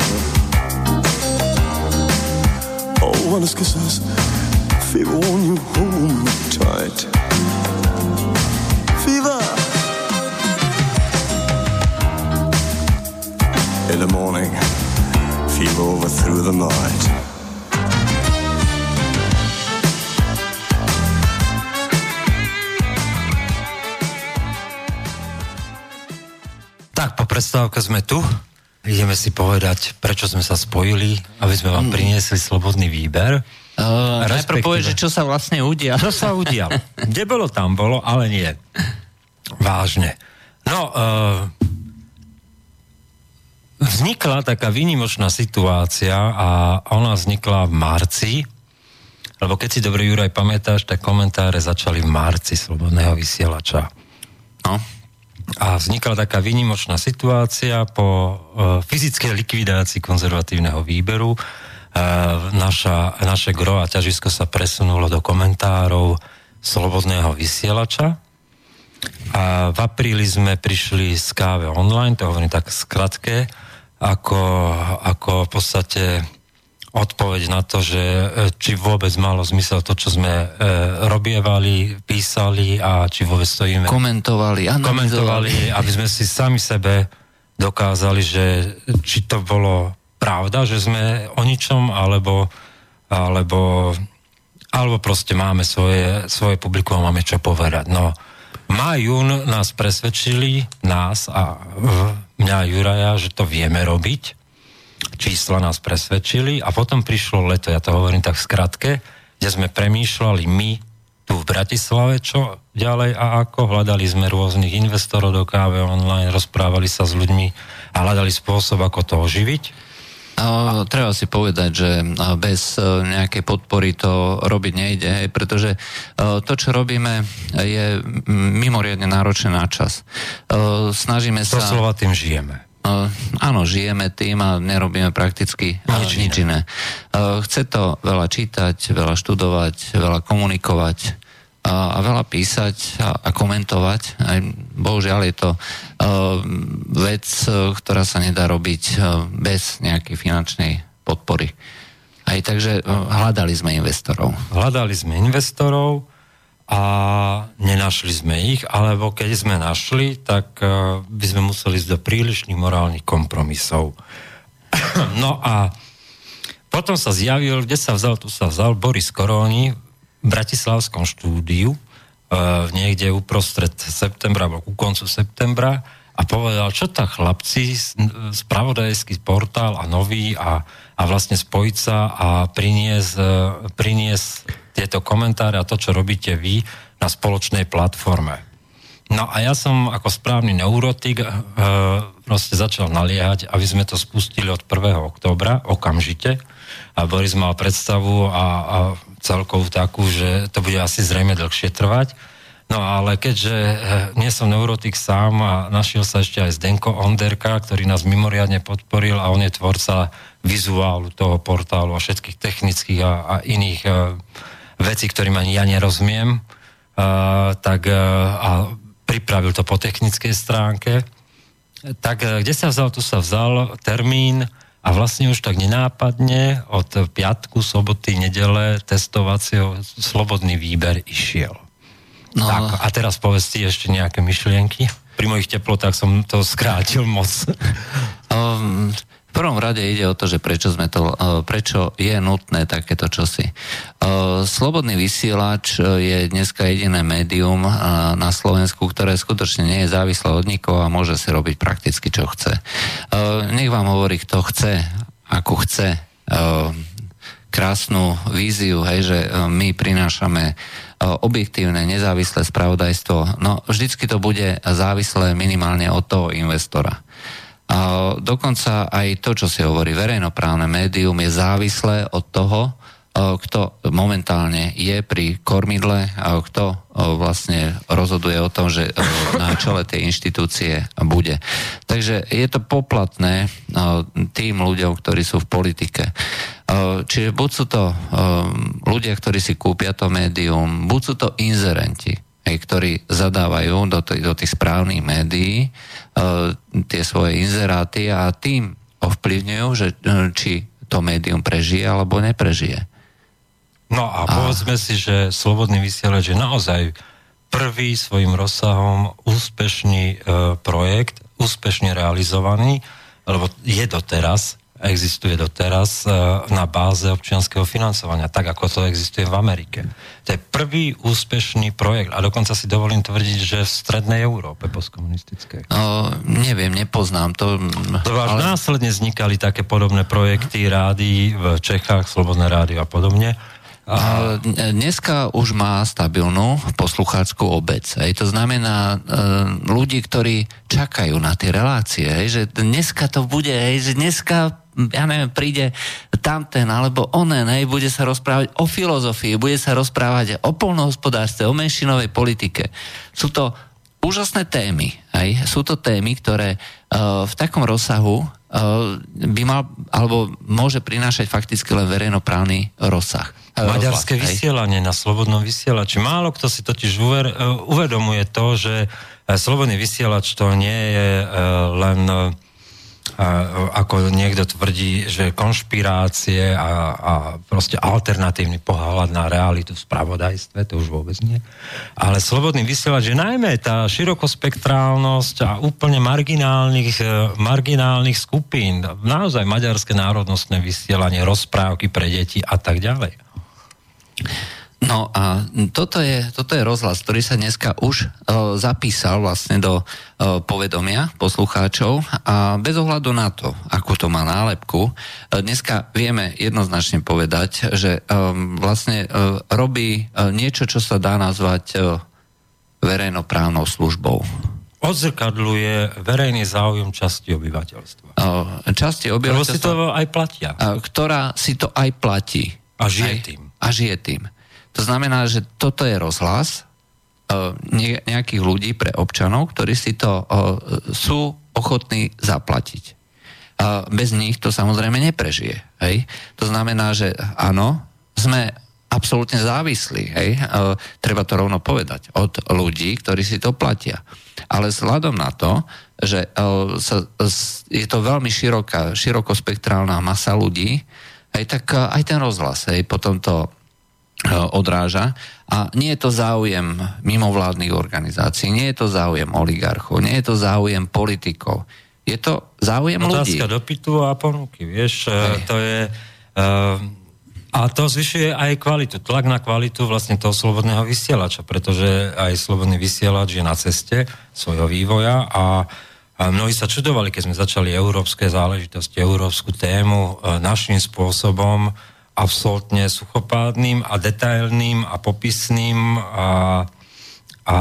Oh, honest kisses, fever when you hold me tight. Fever. In the morning, fever over through the night. Prestávke sme tu. Ideme si povedať, prečo sme sa spojili, aby sme vám priniesli slobodný výber. Uh, najprv že čo sa vlastne udia. Čo sa udialo? Kde bolo, tam bolo, ale nie. Vážne. No, uh, vznikla taká výnimočná situácia a ona vznikla v marci, lebo keď si dobre, Juraj, pamätáš, tak komentáre začali v marci Slobodného vysielača. No. A vznikla taká výnimočná situácia po uh, fyzickej likvidácii konzervatívneho výberu. Uh, naša, naše gro a ťažisko sa presunulo do komentárov Slobodného vysielača. A v apríli sme prišli z káve online, to hovorím tak skratke, ako, ako v podstate odpoveď na to, že e, či vôbec malo zmysel to, čo sme e, robievali, písali a či vôbec stojíme Komentovali, komentovali, aby sme si sami sebe dokázali, že či to bolo pravda, že sme o ničom, alebo, alebo, alebo proste máme svoje, svoje publikum a máme čo povedať. No, jún nás presvedčili, nás a mňa a Juraja, že to vieme robiť. Čísla nás presvedčili a potom prišlo leto, ja to hovorím tak v skratke, kde sme premýšľali my tu v Bratislave, čo ďalej a ako. Hľadali sme rôznych investorov do káve online, rozprávali sa s ľuďmi a hľadali spôsob, ako to oživiť. A, treba si povedať, že bez e, nejakej podpory to robiť nejde, pretože e, to, čo robíme, je mimoriadne náročné na čas. E, Snažíme sa... slova tým žijeme. Uh, áno, žijeme tým a nerobíme prakticky uh, Nič nič, iné. Uh, chce to veľa čítať, veľa študovať, veľa komunikovať uh, a veľa písať a, a komentovať. Aj, bohužiaľ je to uh, vec, uh, ktorá sa nedá robiť uh, bez nejakej finančnej podpory. Aj takže uh, hľadali sme investorov. Hľadali sme investorov a nenašli sme ich, alebo keď sme našli, tak uh, by sme museli ísť do prílišných morálnych kompromisov. no a potom sa zjavil, kde sa vzal, tu sa vzal Boris Koróni v Bratislavskom štúdiu, uh, niekde uprostred septembra, alebo ku koncu septembra a povedal, čo tak chlapci, s- spravodajský portál a nový a, a vlastne spojiť sa a priniesť, e, priniesť tieto komentáre a to, čo robíte vy na spoločnej platforme. No a ja som ako správny neurotik e, proste začal naliehať, aby sme to spustili od 1. októbra, okamžite. A Boris mal predstavu a, a celkovú takú, že to bude asi zrejme dlhšie trvať. No ale keďže e, nie som neurotik sám a našiel sa ešte aj Zdenko Onderka, ktorý nás mimoriadne podporil a on je tvorca vizuálu toho portálu a všetkých technických a, a iných e, vecí, ktorým ani ja nerozumiem, uh, tak uh, a pripravil to po technickej stránke. Tak uh, kde sa vzal, tu sa vzal termín a vlastne už tak nenápadne od piatku, soboty, nedele testovacieho slobodný výber išiel. No, Tak, a teraz povedz si ešte nejaké myšlienky. Pri mojich teplotách som to skrátil moc. Um, prvom rade ide o to, že prečo, sme to, uh, prečo je nutné takéto čosi. Uh, Slobodný vysielač uh, je dneska jediné médium na Slovensku, ktoré skutočne nie je závislé od nikoho a môže si robiť prakticky, čo chce. Nech vám hovorí, kto chce, ako chce. Krásnu víziu, hej, že e, my prinášame e, objektívne, nezávislé spravodajstvo. No, vždycky to bude závislé minimálne od toho investora. Dokonca aj to, čo si hovorí verejnoprávne médium, je závislé od toho, e, kto momentálne je pri kormidle a kto e, vlastne rozhoduje o tom, že e, na čele tej inštitúcie bude. Takže je to poplatné tým ľuďom, ktorí sú v politike. Čiže buď sú to ľudia, ktorí si kúpia to médium, buď sú to inzerenti, ktorí zadávajú do tých správnych médií tie svoje inzeráty a tým ovplyvňujú, že uh, či to médium prežije alebo neprežije. No a, a povedzme si, že Slobodný vysielač je naozaj prvý svojim rozsahom úspešný e, projekt, úspešne realizovaný, lebo je doteraz, existuje doteraz e, na báze občianského financovania, tak ako to existuje v Amerike. To je prvý úspešný projekt a dokonca si dovolím tvrdiť, že v strednej Európe postkomunistickej. No, neviem, nepoznám to. To ale... následne vznikali také podobné projekty rády v Čechách, Slobodné rádio a podobne. Dneska už má stabilnú poslucháckú obec. Hej. To znamená e, ľudí, ktorí čakajú na tie relácie. Že dneska to bude, že dneska ja neviem, príde tamten alebo onen, hej, bude sa rozprávať o filozofii, bude sa rozprávať o polnohospodárstve, o menšinovej politike. Sú to úžasné témy. Hej. Sú to témy, ktoré uh, v takom rozsahu by mal, alebo môže prinášať fakticky len verejnoprávny rozsah. Maďarské vysielanie na slobodnom vysielači. Málo kto si totiž uver, e, uvedomuje to, že slobodný vysielač to nie je len ako niekto tvrdí, že konšpirácie a, a proste alternatívny pohľad na realitu v spravodajstve, to už vôbec nie. Ale slobodný vysielač je najmä tá širokospektrálnosť a úplne marginálnych, marginálnych skupín, naozaj maďarské národnostné vysielanie, rozprávky pre deti a tak ďalej. No a toto je, toto je rozhlas, ktorý sa dneska už uh, zapísal vlastne do uh, povedomia poslucháčov a bez ohľadu na to, akú to má nálepku, uh, dneska vieme jednoznačne povedať, že um, vlastne uh, robí uh, niečo, čo sa dá nazvať uh, verejnoprávnou službou. Odzrkadluje verejný záujem časti obyvateľstva. Uh, časti obyvateľstva. Ktorá si to aj platia. Uh, ktorá si to aj platí. A žije aj, tým a žije tým. To znamená, že toto je rozhlas uh, nejakých ľudí pre občanov, ktorí si to uh, sú ochotní zaplatiť. Bez nich to samozrejme neprežije. Hej? To znamená, že áno, sme absolútne závislí, hej? Uh, treba to rovno povedať, od ľudí, ktorí si to platia. Ale vzhľadom na to, že je to veľmi široká, širokospektrálna masa ľudí, aj tak aj ten rozhlas aj potom to odráža. A nie je to záujem mimovládnych organizácií, nie je to záujem oligarchov, nie je to záujem politikov. Je to záujem Otázka ľudí. Otázka dopytu a ponuky, vieš, Hej. to je... Uh, a to zvyšuje aj kvalitu, tlak na kvalitu vlastne toho slobodného vysielača, pretože aj slobodný vysielač je na ceste svojho vývoja a a mnohí sa čudovali, keď sme začali európske záležitosti, európsku tému našim spôsobom, absolútne suchopádnym a detailným a popisným a, a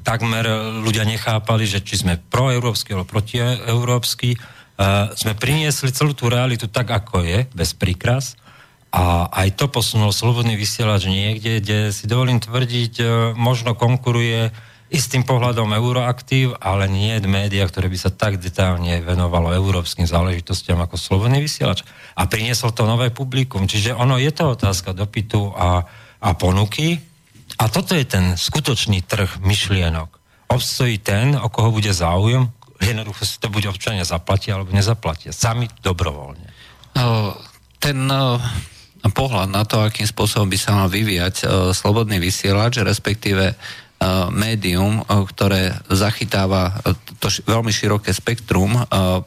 takmer ľudia nechápali, že či sme proeurópsky alebo protieurópsky. E, sme priniesli celú tú realitu tak, ako je, bez príkras. A aj to posunul slobodný vysielač niekde, kde si dovolím tvrdiť, e, možno konkuruje istým pohľadom euroaktív, ale nie média, ktoré by sa tak detálne venovalo európskym záležitostiam ako Slobodný vysielač. A priniesol to nové publikum. Čiže ono je to otázka dopytu a, a ponuky. A toto je ten skutočný trh myšlienok. Obstojí ten, o koho bude záujem, jednoducho si to bude občania zaplatia alebo nezaplatia. Sami dobrovoľne. Ten pohľad na to, akým spôsobom by sa mal vyvíjať slobodný vysielač, respektíve médium, eh, ktoré zachytáva eh, to veľmi široké spektrum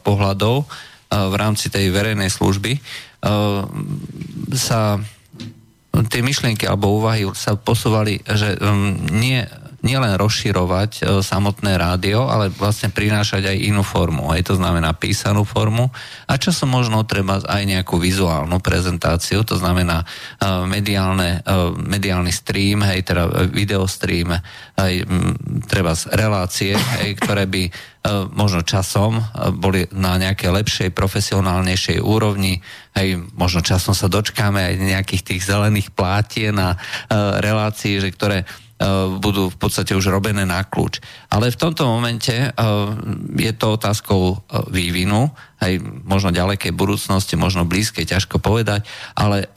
pohľadov v rámci tej verejnej služby, sa tie myšlienky alebo úvahy sa posúvali, že nie nielen rozširovať e, samotné rádio, ale vlastne prinášať aj inú formu. Aj to znamená písanú formu a časom možno treba aj nejakú vizuálnu prezentáciu, to znamená e, mediálne, e, mediálny stream, hej, teda videostream, aj treba relácie, hej, ktoré by možno časom boli na nejakej lepšej, profesionálnejšej úrovni, aj možno časom sa dočkáme aj nejakých tých zelených plátien a relácií, že ktoré budú v podstate už robené na kľúč. Ale v tomto momente eh, je to otázkou eh, vývinu, aj možno ďalekej budúcnosti, možno blízkej, ťažko povedať, ale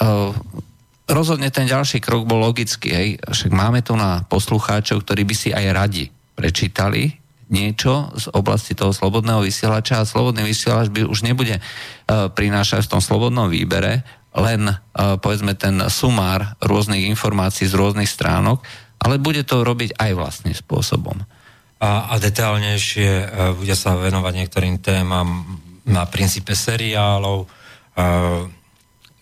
rozhodne ten ďalší krok bol logický. Hej. Však máme tu na poslucháčov, ktorí by si aj radi prečítali niečo z oblasti toho slobodného vysielača a slobodný vysielač by už nebude prinášať v tom slobodnom výbere len povedzme ten sumár rôznych informácií z rôznych stránok, ale bude to robiť aj vlastným spôsobom. A, a detálnejšie bude sa venovať niektorým témam na princípe seriálov,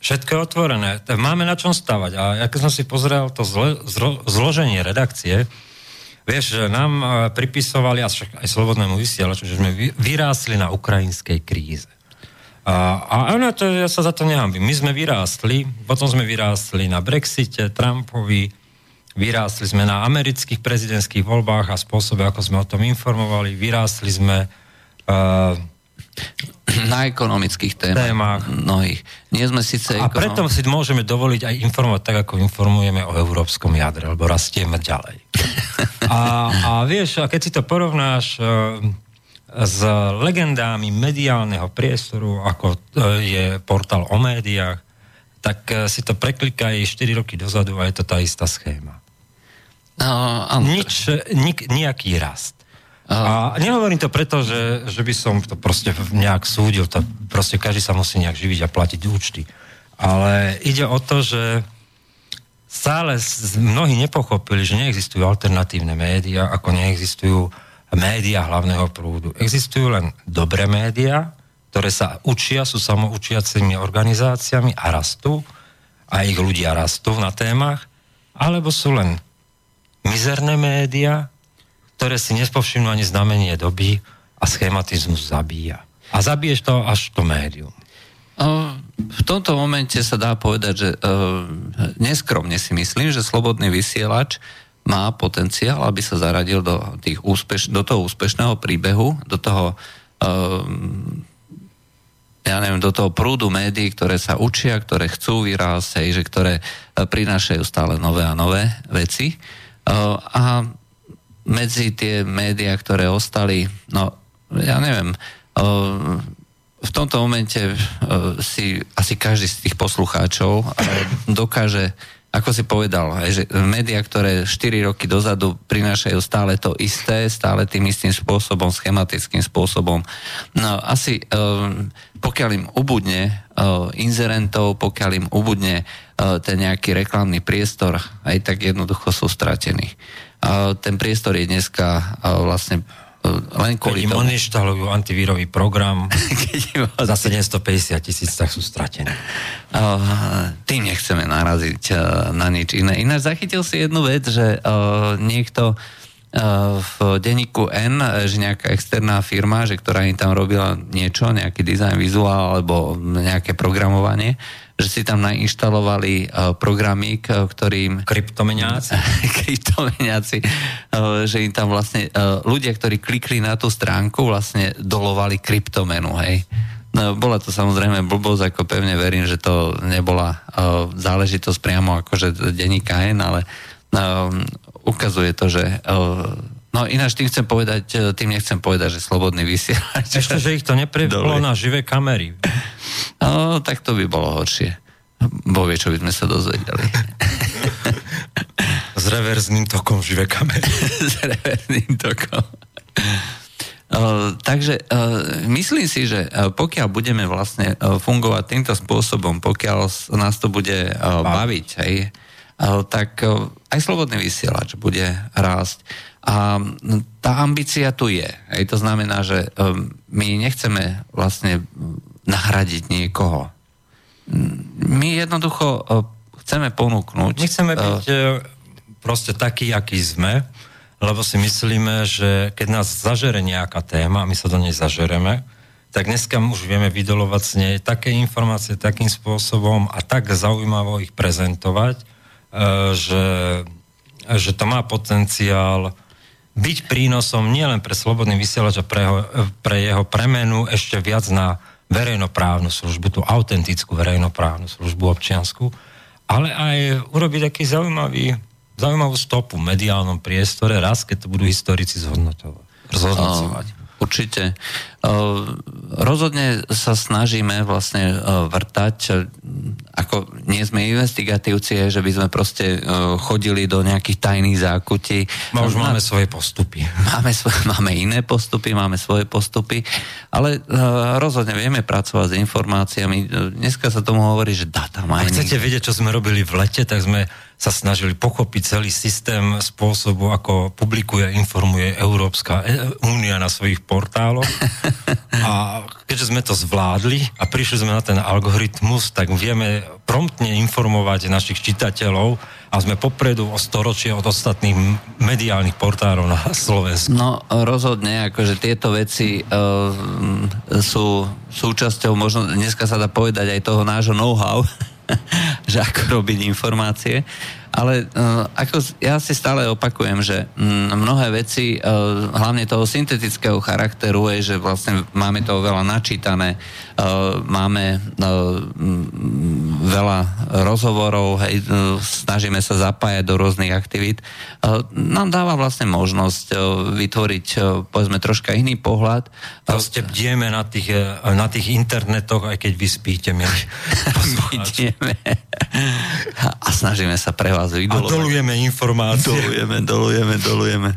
Všetko je otvorené. Máme na čom stavať. A ja keď som si pozrel to zle, zlo, zloženie redakcie, vieš, že nám e, pripisovali, a však aj slobodnému vysielaču, že sme vyrástli na ukrajinskej kríze. A, a ono to, ja sa za to nehambím. My sme vyrástli, potom sme vyrástli na Brexite, Trumpovi, vyrástli sme na amerických prezidentských voľbách a spôsobe, ako sme o tom informovali, vyrástli sme uh, na ekonomických témach. témach. Mnohých. Nie sme síce a ekonom... preto si môžeme dovoliť aj informovať tak, ako informujeme o európskom jadre, lebo rastieme ďalej. a, a vieš, a keď si to porovnáš uh, s legendami mediálneho priestoru, ako uh, je portál o médiách, tak uh, si to preklikaj 4 roky dozadu a je to tá istá schéma. No, Nič, nik, nejaký rast. A nehovorím to preto, že, že by som to proste nejak súdil, to proste každý sa musí nejak živiť a platiť účty. Ale ide o to, že stále mnohí nepochopili, že neexistujú alternatívne médiá, ako neexistujú médiá hlavného prúdu. Existujú len dobré médiá, ktoré sa učia, sú samoučiacimi organizáciami a rastú, a ich ľudia rastú na témach, alebo sú len mizerné médiá, ktoré si nespovšimnú ani znamenie doby a schematizmus zabíja. A zabiješ to až to médium. V tomto momente sa dá povedať, že uh, neskromne si myslím, že slobodný vysielač má potenciál, aby sa zaradil do, tých úspeš, do toho úspešného príbehu, do toho uh, ja neviem, do toho prúdu médií, ktoré sa učia, ktoré chcú vyrásť, že ktoré prinášajú stále nové a nové veci. Uh, a medzi tie médiá, ktoré ostali, no ja neviem, v tomto momente si asi každý z tých poslucháčov dokáže ako si povedal, že médiá, ktoré 4 roky dozadu prinášajú stále to isté, stále tým istým spôsobom, schematickým spôsobom. No asi pokiaľ im ubudne inzerentov, pokiaľ im ubudne ten nejaký reklamný priestor, aj tak jednoducho sú stratení. Ten priestor je dneska vlastne e, len kvôli. Keď im antivírový program za 750 tisíc, tak sú stratené. Tým nechceme naraziť e, na nič iné. Ináč zachytil si jednu vec, že e, niekto v denníku N, že nejaká externá firma, že ktorá im tam robila niečo, nejaký dizajn, vizuál alebo nejaké programovanie, že si tam nainštalovali uh, programík, uh, ktorým... Kryptomeniaci. kryptomeniaci, uh, že im tam vlastne ľudia, ktorí klikli na tú stránku, vlastne dolovali kryptomenu, hej. No, bola to samozrejme blbosť, ako pevne verím, že to nebola uh, záležitosť priamo akože denníka N, ale uh, ukazuje to, že uh, No ináč tým chcem povedať, tým nechcem povedať, že slobodný vysielač. Ešte, že ich to nepreplo na živé kamery. No, tak to by bolo horšie. Bo vie, čo by sme sa dozvedeli. S reverzným tokom živé kamery. S reverzným tokom. Uh, takže uh, myslím si, že uh, pokiaľ budeme vlastne uh, fungovať týmto spôsobom, pokiaľ nás to bude uh, baviť, hej, uh, tak uh, aj slobodný vysielač bude rásť. A tá ambícia tu je. Hej, to znamená, že um, my nechceme vlastne nahradiť niekoho. My jednoducho e, chceme ponúknuť... My chceme e, byť uh, proste takí, akí sme, lebo si myslíme, že keď nás zažere nejaká téma, my sa do nej zažereme, tak dneska už vieme vydolovať s nej také informácie takým spôsobom a tak zaujímavo ich prezentovať, uh, že, že to má potenciál byť prínosom nielen pre slobodný vysielač a pre, pre jeho premenu ešte viac na verejnoprávnu službu, tú autentickú verejnoprávnu službu občiansku, ale aj urobiť taký zaujímavý, zaujímavú stopu v mediálnom priestore, raz, keď to budú historici zhodnotovať. Zhodnocovať. Určite. Uh, rozhodne sa snažíme vlastne uh, vrtať, uh, ako nie sme investigatívci, že by sme proste chodili do nejakých tajných zákutí. No, už máme svoje postupy. Máme, svoje, máme iné postupy, máme svoje postupy, ale rozhodne vieme pracovať s informáciami. Dneska sa tomu hovorí, že data mining. Ak chcete vedieť, čo sme robili v lete, tak sme sa snažili pochopiť celý systém spôsobu, ako publikuje, informuje Európska únia na svojich portáloch. A keďže sme to zvládli a prišli sme na ten algoritmus, tak vieme promptne informovať našich čitateľov a sme popredu o storočie od ostatných mediálnych portálov na Slovensku. No rozhodne, akože tieto veci uh, sú súčasťou, možno dneska sa dá povedať aj toho nášho know-how, že ako robiť informácie. Ale uh, ako ja si stále opakujem, že um, mnohé veci, uh, hlavne toho syntetického charakteru, je, že vlastne máme to veľa načítané, uh, máme uh, veľa rozhovorov, hej, snažíme sa zapájať do rôznych aktivít. Nám dáva vlastne možnosť vytvoriť, povedzme, troška iný pohľad. Proste bdieme na tých, na tých internetoch, aj keď vy spíte, my a snažíme sa pre vás vydolovať. A dolujeme informácie. Dolujeme, dolujeme, dolujeme.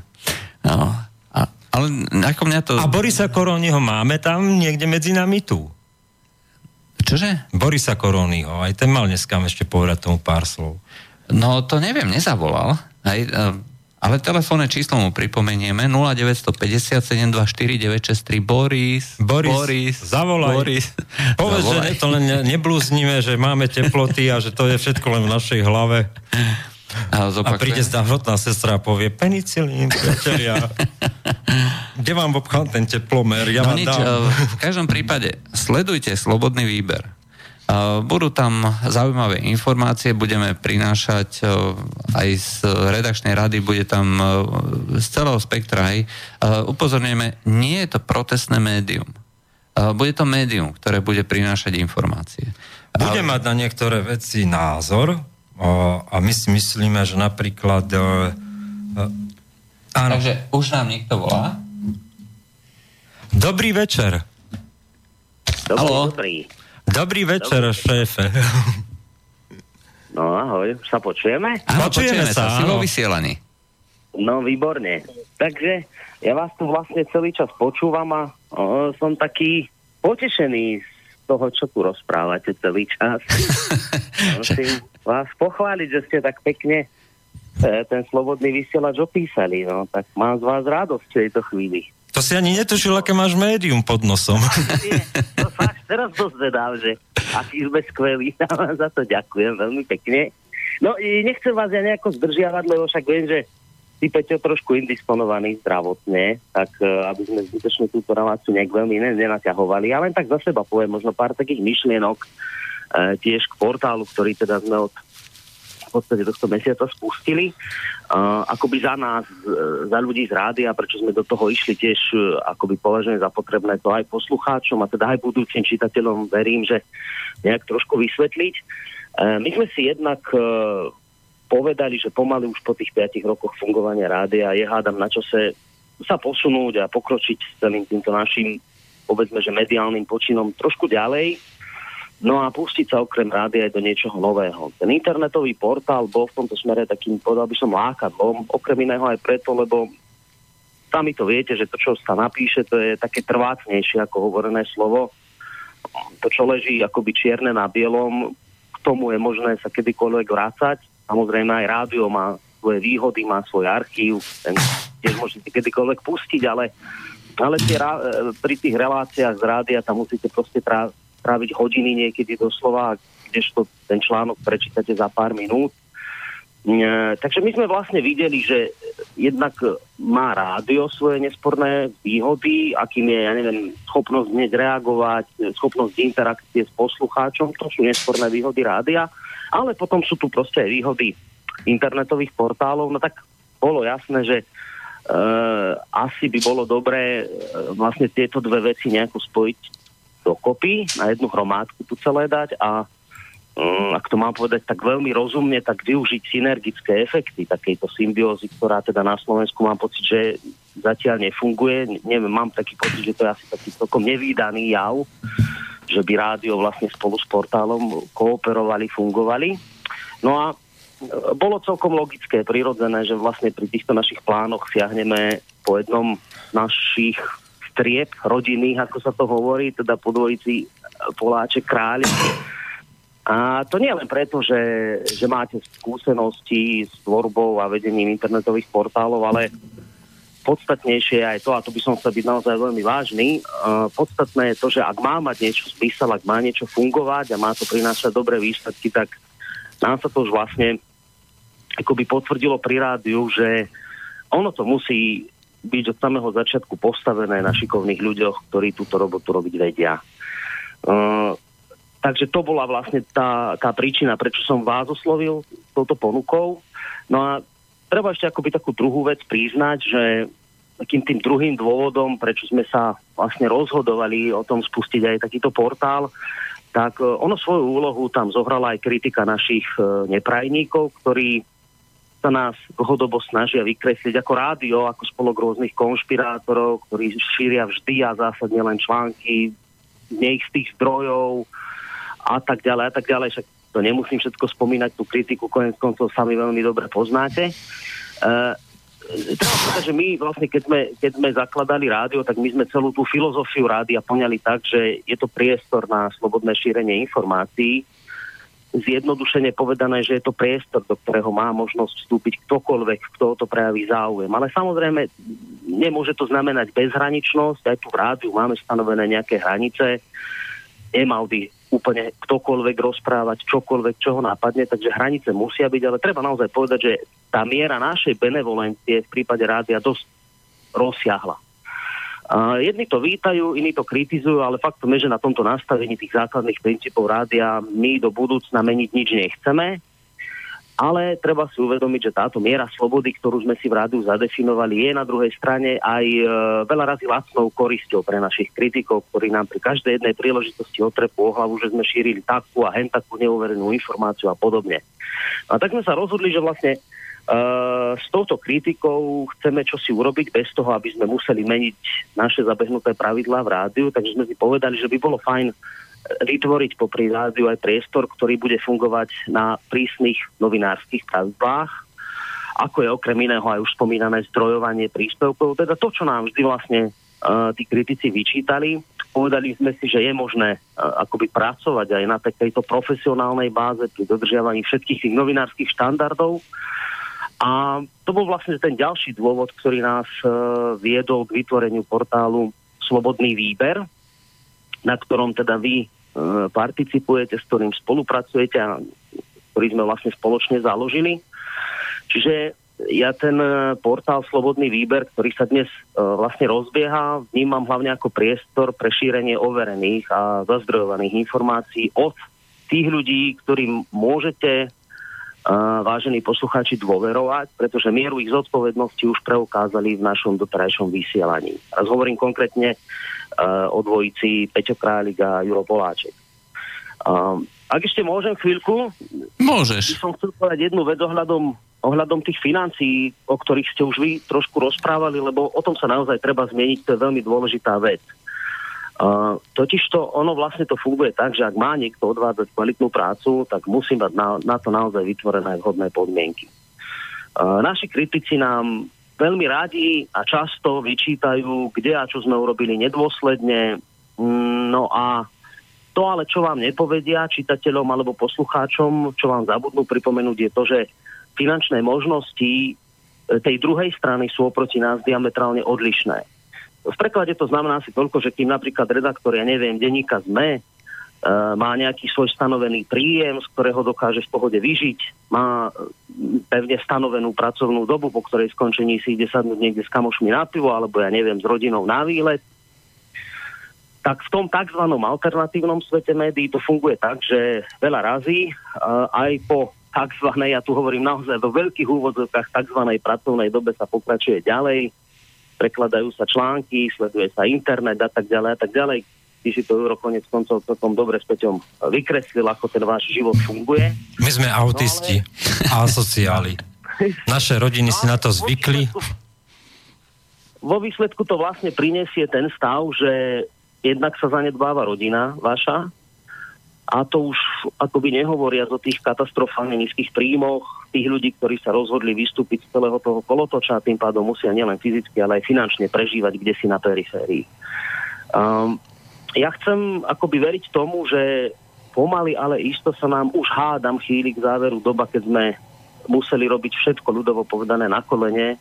No. A, ale ako mňa to... A Borisa Koroniho máme tam niekde medzi nami tu? Čože? Borisa Koroniho, aj ten mal dneska ešte povedať tomu pár slov. No to neviem, nezavolal. Aj, ale telefónne číslo mu pripomenieme 0950 724 Boris. Boris, Boris zavolaj. Boris. Povedz, zavolaj. že to len neblúznime, že máme teploty a že to je všetko len v našej hlave. A, a príde zdravotná sestra a povie penicilín, priatelia. Kde vám obchám ten teplomer? Ja no vám nič, dám. v každom prípade sledujte slobodný výber. Budú tam zaujímavé informácie, budeme prinášať aj z redakčnej rady, bude tam z celého spektra aj. Upozorňujeme, nie je to protestné médium. Bude to médium, ktoré bude prinášať informácie. Bude mať na niektoré veci názor a my si myslíme, že napríklad... Áno. Takže už nám niekto volá? Dobrý večer. Dobrý, Halo. dobrý. Dobrý večer, Dobrý. šéfe. No ahoj, sa počujeme? Áno, počujeme, počujeme sa, si vo vysielaní. No výborne. Takže ja vás tu vlastne celý čas počúvam a o, som taký potešený z toho, čo tu rozprávate celý čas. Musím vás pochváliť, že ste tak pekne e, ten slobodný vysielač opísali. No, tak mám z vás radosť v tejto chvíli. To si ani netušil, aké máš médium pod nosom. Nie, to sa až teraz dozvedám, že aký sme skvelí. za to ďakujem veľmi pekne. No i nechcem vás ja nejako zdržiavať, lebo však viem, že ty Peťo trošku indisponovaný zdravotne, tak uh, aby sme zbytočne túto reláciu nejak veľmi nenaťahovali. Ja len tak za seba poviem možno pár takých myšlienok uh, tiež k portálu, ktorý teda sme od podstate tohto mesiaca spustili. Uh, akoby za nás, uh, za ľudí z rádia, prečo sme do toho išli tiež, uh, akoby považujem za potrebné to aj poslucháčom a teda aj budúcim čitateľom verím, že nejak trošku vysvetliť. Uh, my sme si jednak uh, povedali, že pomaly už po tých 5 rokoch fungovania rádia je hádam na čase sa posunúť a pokročiť s celým týmto našim povedzme, že mediálnym počinom trošku ďalej No a pustiť sa okrem rády aj do niečoho nového. Ten internetový portál bol v tomto smere takým, povedal by som, lákadlom, okrem iného aj preto, lebo sami to viete, že to, čo sa napíše, to je také trvácnejšie ako hovorené slovo. To, čo leží akoby čierne na bielom, k tomu je možné sa kedykoľvek vrácať. Samozrejme aj rádio má svoje výhody, má svoj archív, ten tiež môžete kedykoľvek pustiť, ale, ale tie, pri tých reláciách z rádia tam musíte proste trá, tráviť hodiny niekedy doslova, kdežto ten článok prečítate za pár minút. E, takže my sme vlastne videli, že jednak má rádio svoje nesporné výhody, akým je, ja neviem, schopnosť hneď reagovať, schopnosť interakcie s poslucháčom, to sú nesporné výhody rádia, ale potom sú tu proste aj výhody internetových portálov, no tak bolo jasné, že Uh, asi by bolo dobré uh, vlastne tieto dve veci nejako spojiť dokopy, na jednu hromádku tu celé dať a um, ak to mám povedať tak veľmi rozumne, tak využiť synergické efekty takejto symbiózy, ktorá teda na Slovensku mám pocit, že zatiaľ nefunguje. Neviem, mám taký pocit, že to je asi taký celkom nevýdaný jav, že by rádio vlastne spolu s portálom kooperovali, fungovali. No a bolo celkom logické, prirodzené, že vlastne pri týchto našich plánoch siahneme po jednom z našich strieb rodinných, ako sa to hovorí, teda po dvojici Poláček Kráľ. A to nie len preto, že, že máte skúsenosti s tvorbou a vedením internetových portálov, ale podstatnejšie je aj to, a to by som chcel byť naozaj veľmi vážny, uh, podstatné je to, že ak má mať niečo zmysel, ak má niečo fungovať a má to prinášať dobré výsledky, tak nám sa to už vlastne akoby potvrdilo pri rádiu, že ono to musí byť od samého začiatku postavené na šikovných ľuďoch, ktorí túto robotu robiť vedia. Uh, takže to bola vlastne tá, tá príčina, prečo som vás oslovil touto ponukou. No a treba ešte akoby takú druhú vec priznať, že takým tým druhým dôvodom, prečo sme sa vlastne rozhodovali o tom spustiť aj takýto portál, tak uh, ono svoju úlohu tam zohrala aj kritika našich uh, neprajníkov, ktorí sa nás dlhodobo snažia vykresliť ako rádio, ako spolok rôznych konšpirátorov, ktorí šíria vždy a zásadne len články neistých zdrojov a tak ďalej a tak ďalej. Však to nemusím všetko spomínať, tú kritiku konec koncov sami veľmi dobre poznáte. Uh, treba povedať, že my vlastne, keď sme, keď sme zakladali rádio, tak my sme celú tú filozofiu rádia poňali tak, že je to priestor na slobodné šírenie informácií, zjednodušene povedané, že je to priestor, do ktorého má možnosť vstúpiť ktokoľvek, kto to prejaví záujem. Ale samozrejme, nemôže to znamenať bezhraničnosť, aj tu v rádiu máme stanovené nejaké hranice, nemal by úplne ktokoľvek rozprávať čokoľvek, čo ho napadne, takže hranice musia byť, ale treba naozaj povedať, že tá miera našej benevolencie v prípade rádia dosť rozsiahla. Jedni to vítajú, iní to kritizujú, ale faktom je, že na tomto nastavení tých základných princípov rádia my do budúcna meniť nič nechceme, ale treba si uvedomiť, že táto miera slobody, ktorú sme si v rádiu zadefinovali, je na druhej strane aj e, veľa razy lacnou korisťou pre našich kritikov, ktorí nám pri každej jednej príležitosti otrepú o hlavu, že sme šírili takú a hen takú neuverenú informáciu a podobne. A tak sme sa rozhodli, že vlastne Uh, s touto kritikou chceme čosi urobiť bez toho, aby sme museli meniť naše zabehnuté pravidlá v rádiu, takže sme si povedali, že by bolo fajn vytvoriť popri rádiu aj priestor, ktorý bude fungovať na prísnych novinárskych pravidlách, ako je okrem iného aj už spomínané zdrojovanie príspevkov, teda to, čo nám vždy vlastne uh, tí kritici vyčítali. Povedali sme si, že je možné uh, akoby pracovať aj na takejto profesionálnej báze pri dodržiavaní všetkých tých novinárskych štandardov, a to bol vlastne ten ďalší dôvod, ktorý nás e, viedol k vytvoreniu portálu Slobodný výber, na ktorom teda vy e, participujete, s ktorým spolupracujete a ktorý sme vlastne spoločne založili. Čiže ja ten e, portál Slobodný výber, ktorý sa dnes vlastne rozbieha, vnímam hlavne ako priestor pre šírenie overených a zazdrojovaných informácií od tých ľudí, ktorým môžete vážení poslucháči, dôverovať, pretože mieru ich zodpovednosti už preukázali v našom doterajšom vysielaní. Teraz hovorím konkrétne uh, o dvojici Peťo Králik a Juro Poláček. Uh, ak ešte môžem chvíľku, Môžeš. som chcel povedať jednu vec ohľadom, ohľadom tých financií, o ktorých ste už vy trošku rozprávali, lebo o tom sa naozaj treba zmieniť, to je veľmi dôležitá vec. Uh, totiž to ono vlastne to funguje tak, že ak má niekto odvádzať kvalitnú prácu, tak musí mať na, na to naozaj vytvorené vhodné podmienky. Uh, naši kritici nám veľmi radi a často vyčítajú, kde a čo sme urobili nedôsledne. Mm, no a to ale, čo vám nepovedia čitateľom alebo poslucháčom, čo vám zabudnú pripomenúť, je to, že finančné možnosti e, tej druhej strany sú oproti nás diametrálne odlišné. V preklade to znamená asi toľko, že kým napríklad redaktor, ja neviem, denníka ZME, Uh, má nejaký svoj stanovený príjem, z ktorého dokáže v pohode vyžiť, má pevne stanovenú pracovnú dobu, po ktorej skončení si ide sadnúť niekde s kamošmi na pivo, alebo ja neviem, s rodinou na výlet, tak v tom tzv. alternatívnom svete médií to funguje tak, že veľa razy uh, aj po tzv. ja tu hovorím naozaj do veľkých úvodzovkách tzv. pracovnej dobe sa pokračuje ďalej, prekladajú sa články, sleduje sa internet a tak ďalej a tak ďalej. Ty si to Euro konec koncov celkom dobre s Peťom vykreslil, ako ten váš život funguje. My sme autisti no, ale... a asociáli. Naše rodiny no, si na to zvykli. vo výsledku to vlastne prinesie ten stav, že jednak sa zanedbáva rodina vaša, a to už akoby nehovoria o tých katastrofálne nízkych príjmoch, tých ľudí, ktorí sa rozhodli vystúpiť z celého toho kolotoča, tým pádom musia nielen fyzicky, ale aj finančne prežívať kde si na periférii. Um, ja chcem akoby veriť tomu, že pomaly, ale isto sa nám už hádam chýli k záveru doba, keď sme museli robiť všetko ľudovo povedané na kolene,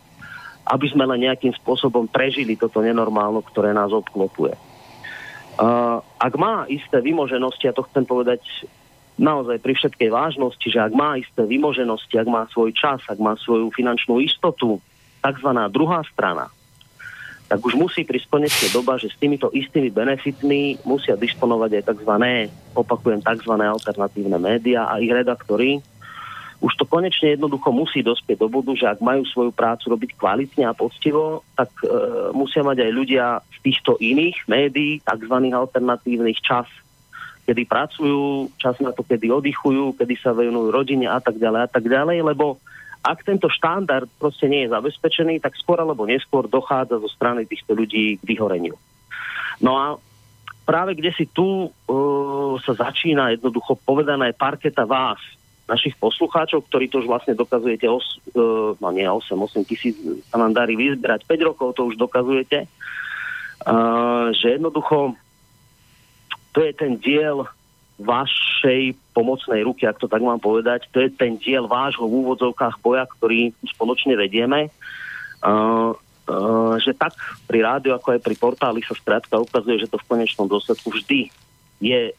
aby sme len nejakým spôsobom prežili toto nenormálno, ktoré nás obklopuje. Ak má isté vymoženosti, ja to chcem povedať naozaj pri všetkej vážnosti, že ak má isté vymoženosti, ak má svoj čas, ak má svoju finančnú istotu, tzv. druhá strana, tak už musí konečne doba, že s týmito istými benefitmi musia disponovať aj tzv. opakujem, tzv. alternatívne médiá a ich redaktori, už to konečne jednoducho musí dospieť do bodu, že ak majú svoju prácu robiť kvalitne a poctivo, tak e, musia mať aj ľudia z týchto iných médií, tzv. alternatívnych čas, kedy pracujú, čas na to, kedy oddychujú, kedy sa venujú rodine a tak ďalej a tak ďalej, lebo ak tento štandard proste nie je zabezpečený, tak skôr alebo neskôr dochádza zo strany týchto ľudí k vyhoreniu. No a práve kde si tu uh, sa začína jednoducho povedané parketa vás, našich poslucháčov, ktorí to už vlastne dokazujete, os, uh, no nie 8, 8 tisíc sa nám darí vyzberať, 5 rokov to už dokazujete, uh, že jednoducho to je ten diel vašej pomocnej ruky, ak to tak mám povedať, to je ten diel vášho v úvodzovkách boja, ktorý spoločne vedieme. Uh, uh, že tak pri rádiu, ako aj pri portáli sa skrátka ukazuje, že to v konečnom dôsledku vždy je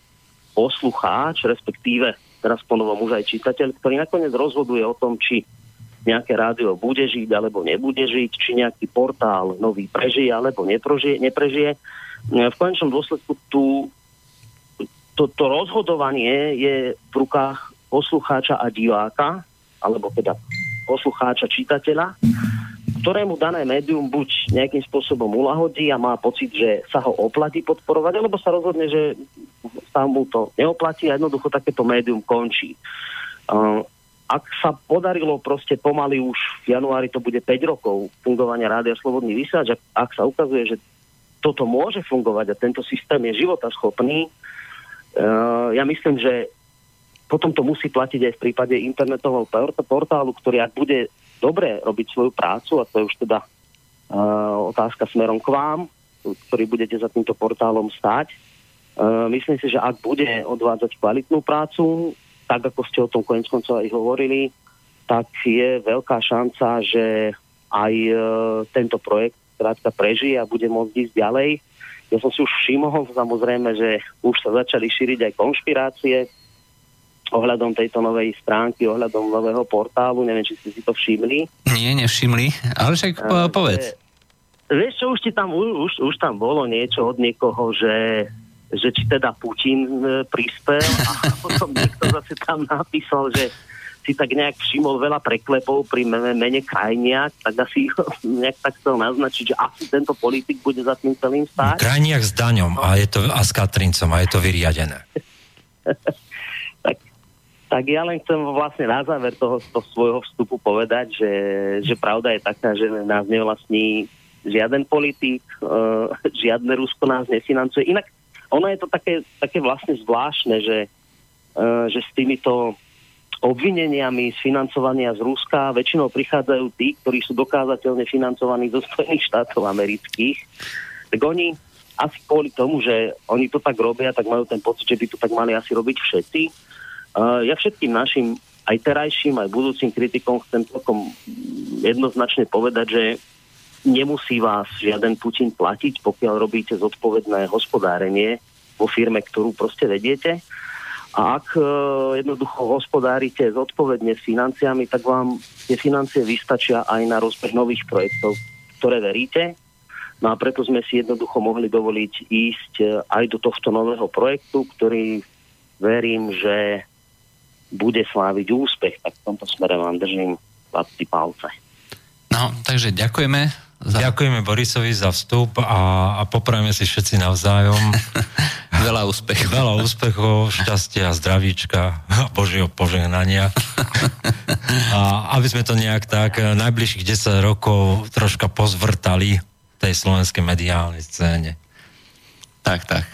poslucháč, respektíve teraz ponovom už aj čitateľ, ktorý nakoniec rozhoduje o tom, či nejaké rádio bude žiť alebo nebude žiť, či nejaký portál nový prežije alebo neprežije. neprežije. V konečnom dôsledku tu to, to rozhodovanie je v rukách poslucháča a diváka, alebo teda poslucháča, čitateľa, ktorému dané médium buď nejakým spôsobom ulahodí a má pocit, že sa ho oplatí podporovať, alebo sa rozhodne, že sa mu to neoplatí a jednoducho takéto médium končí. Ak sa podarilo proste pomaly už v januári to bude 5 rokov fungovania Rádia Slobodný vysielač, ak, sa ukazuje, že toto môže fungovať a tento systém je životaschopný, uh, ja myslím, že potom to musí platiť aj v prípade internetového portálu, ktorý ak bude dobre robiť svoju prácu, a to je už teda uh, otázka smerom k vám, ktorý budete za týmto portálom stáť, Uh, myslím si, že ak bude odvádzať kvalitnú prácu, tak ako ste o tom konec koncov aj hovorili, tak je veľká šanca, že aj uh, tento projekt krátka prežije a bude môcť ísť ďalej. Ja som si už všimol, samozrejme, že už sa začali šíriť aj konšpirácie ohľadom tejto novej stránky, ohľadom nového portálu. Neviem, či ste si to všimli. Nie, nevšimli, ale však uh, povedz. Vieš čo, už, ti tam, už, už tam bolo niečo od niekoho, že že či teda Putin e, prispel a potom niekto zase tam napísal, že si tak nejak všimol veľa preklepov pri mene, mene Krajniak, tak asi nejak tak chcel naznačiť, že asi tento politik bude za tým celým stáť. Krajniak s daňom a, je to, a s Katrincom a je to vyriadené. tak, ja len chcem vlastne na záver toho, toho svojho vstupu povedať, že, že pravda je taká, že nás nevlastní žiaden politik, uh, žiadne Rusko nás nefinancuje. Inak ono je to také, také vlastne zvláštne, že, uh, že s týmito obvineniami z financovania z Ruska väčšinou prichádzajú tí, ktorí sú dokázateľne financovaní zo Spojených štátov amerických. Tak oni asi kvôli tomu, že oni to tak robia, tak majú ten pocit, že by to tak mali asi robiť všetci. Uh, ja všetkým našim aj terajším, aj budúcim kritikom chcem celkom jednoznačne povedať, že nemusí vás žiaden Putin platiť, pokiaľ robíte zodpovedné hospodárenie vo firme, ktorú proste vediete. A ak e, jednoducho hospodárite zodpovedne s financiami, tak vám tie financie vystačia aj na rozbeh nových projektov, ktoré veríte. No a preto sme si jednoducho mohli dovoliť ísť e, aj do tohto nového projektu, ktorý verím, že bude sláviť úspech. Tak v tomto smere vám držím chlapci palce. No, takže ďakujeme za... Ďakujeme Borisovi za vstup a, a poprajme si všetci navzájom. Veľa úspechov. Veľa úspechov, šťastia, zdravíčka, Božieho požehnania. A aby sme to nejak tak najbližších 10 rokov troška pozvrtali, tej slovenskej mediálnej scéne. Tak, tak.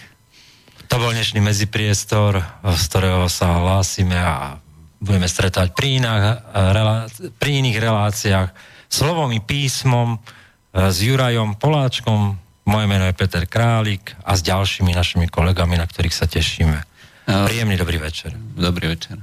To bol dnešný medzipriestor, z ktorého sa hlásime a budeme stretať pri, iných, pri iných reláciách slovom i písmom e, s Jurajom Poláčkom, moje meno je Peter Králik a s ďalšími našimi kolegami, na ktorých sa tešíme. Príjemný dobrý večer. Dobrý večer.